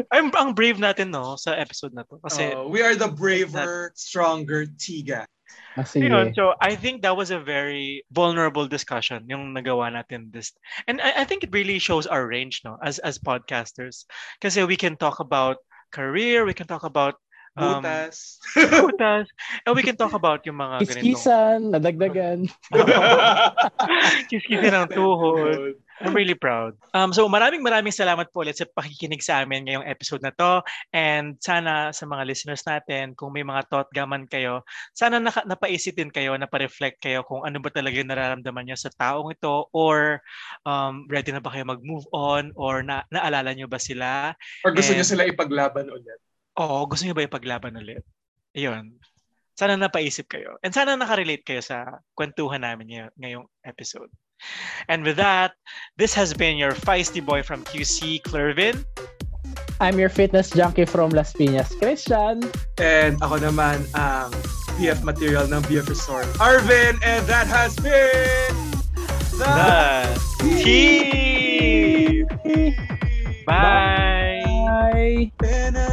I'm, ang brave natin, no, sa episode na to. Kasi, Oh, we are the braver, stronger Tiga. Ah, sige. yun, so I think that was a very vulnerable discussion yung nagawa natin this. And I, I think it really shows our range, no, as as podcasters. Kasi we can talk about career, we can talk about um, Butas. butas, and we can talk about yung mga ganitong Kiskisan, nadagdagan. kiskisin ng tuhod. I'm really proud. Um, so maraming maraming salamat po ulit sa pakikinig sa amin ngayong episode na to. And sana sa mga listeners natin, kung may mga thought gaman kayo, sana naka, napaisip din kayo, napareflect kayo kung ano ba talaga yung nararamdaman nyo sa taong ito or um, ready na ba kayo mag-move on or na, naalala nyo ba sila? Or gusto And- niyo sila ipaglaban ulit. Oo, gusto nyo ba ipaglaban ulit? Ayun. Sana napaisip kayo. And sana nakarelate kayo sa kwentuhan namin ngay- ngayong episode. And with that, this has been your feisty boy from QC, Clervin. I'm your fitness junkie from Las Piñas, Christian. And ako naman ang BF material ng BF Resort. Arvin, and that has been the, The Tea! Bye! Bye. Bye!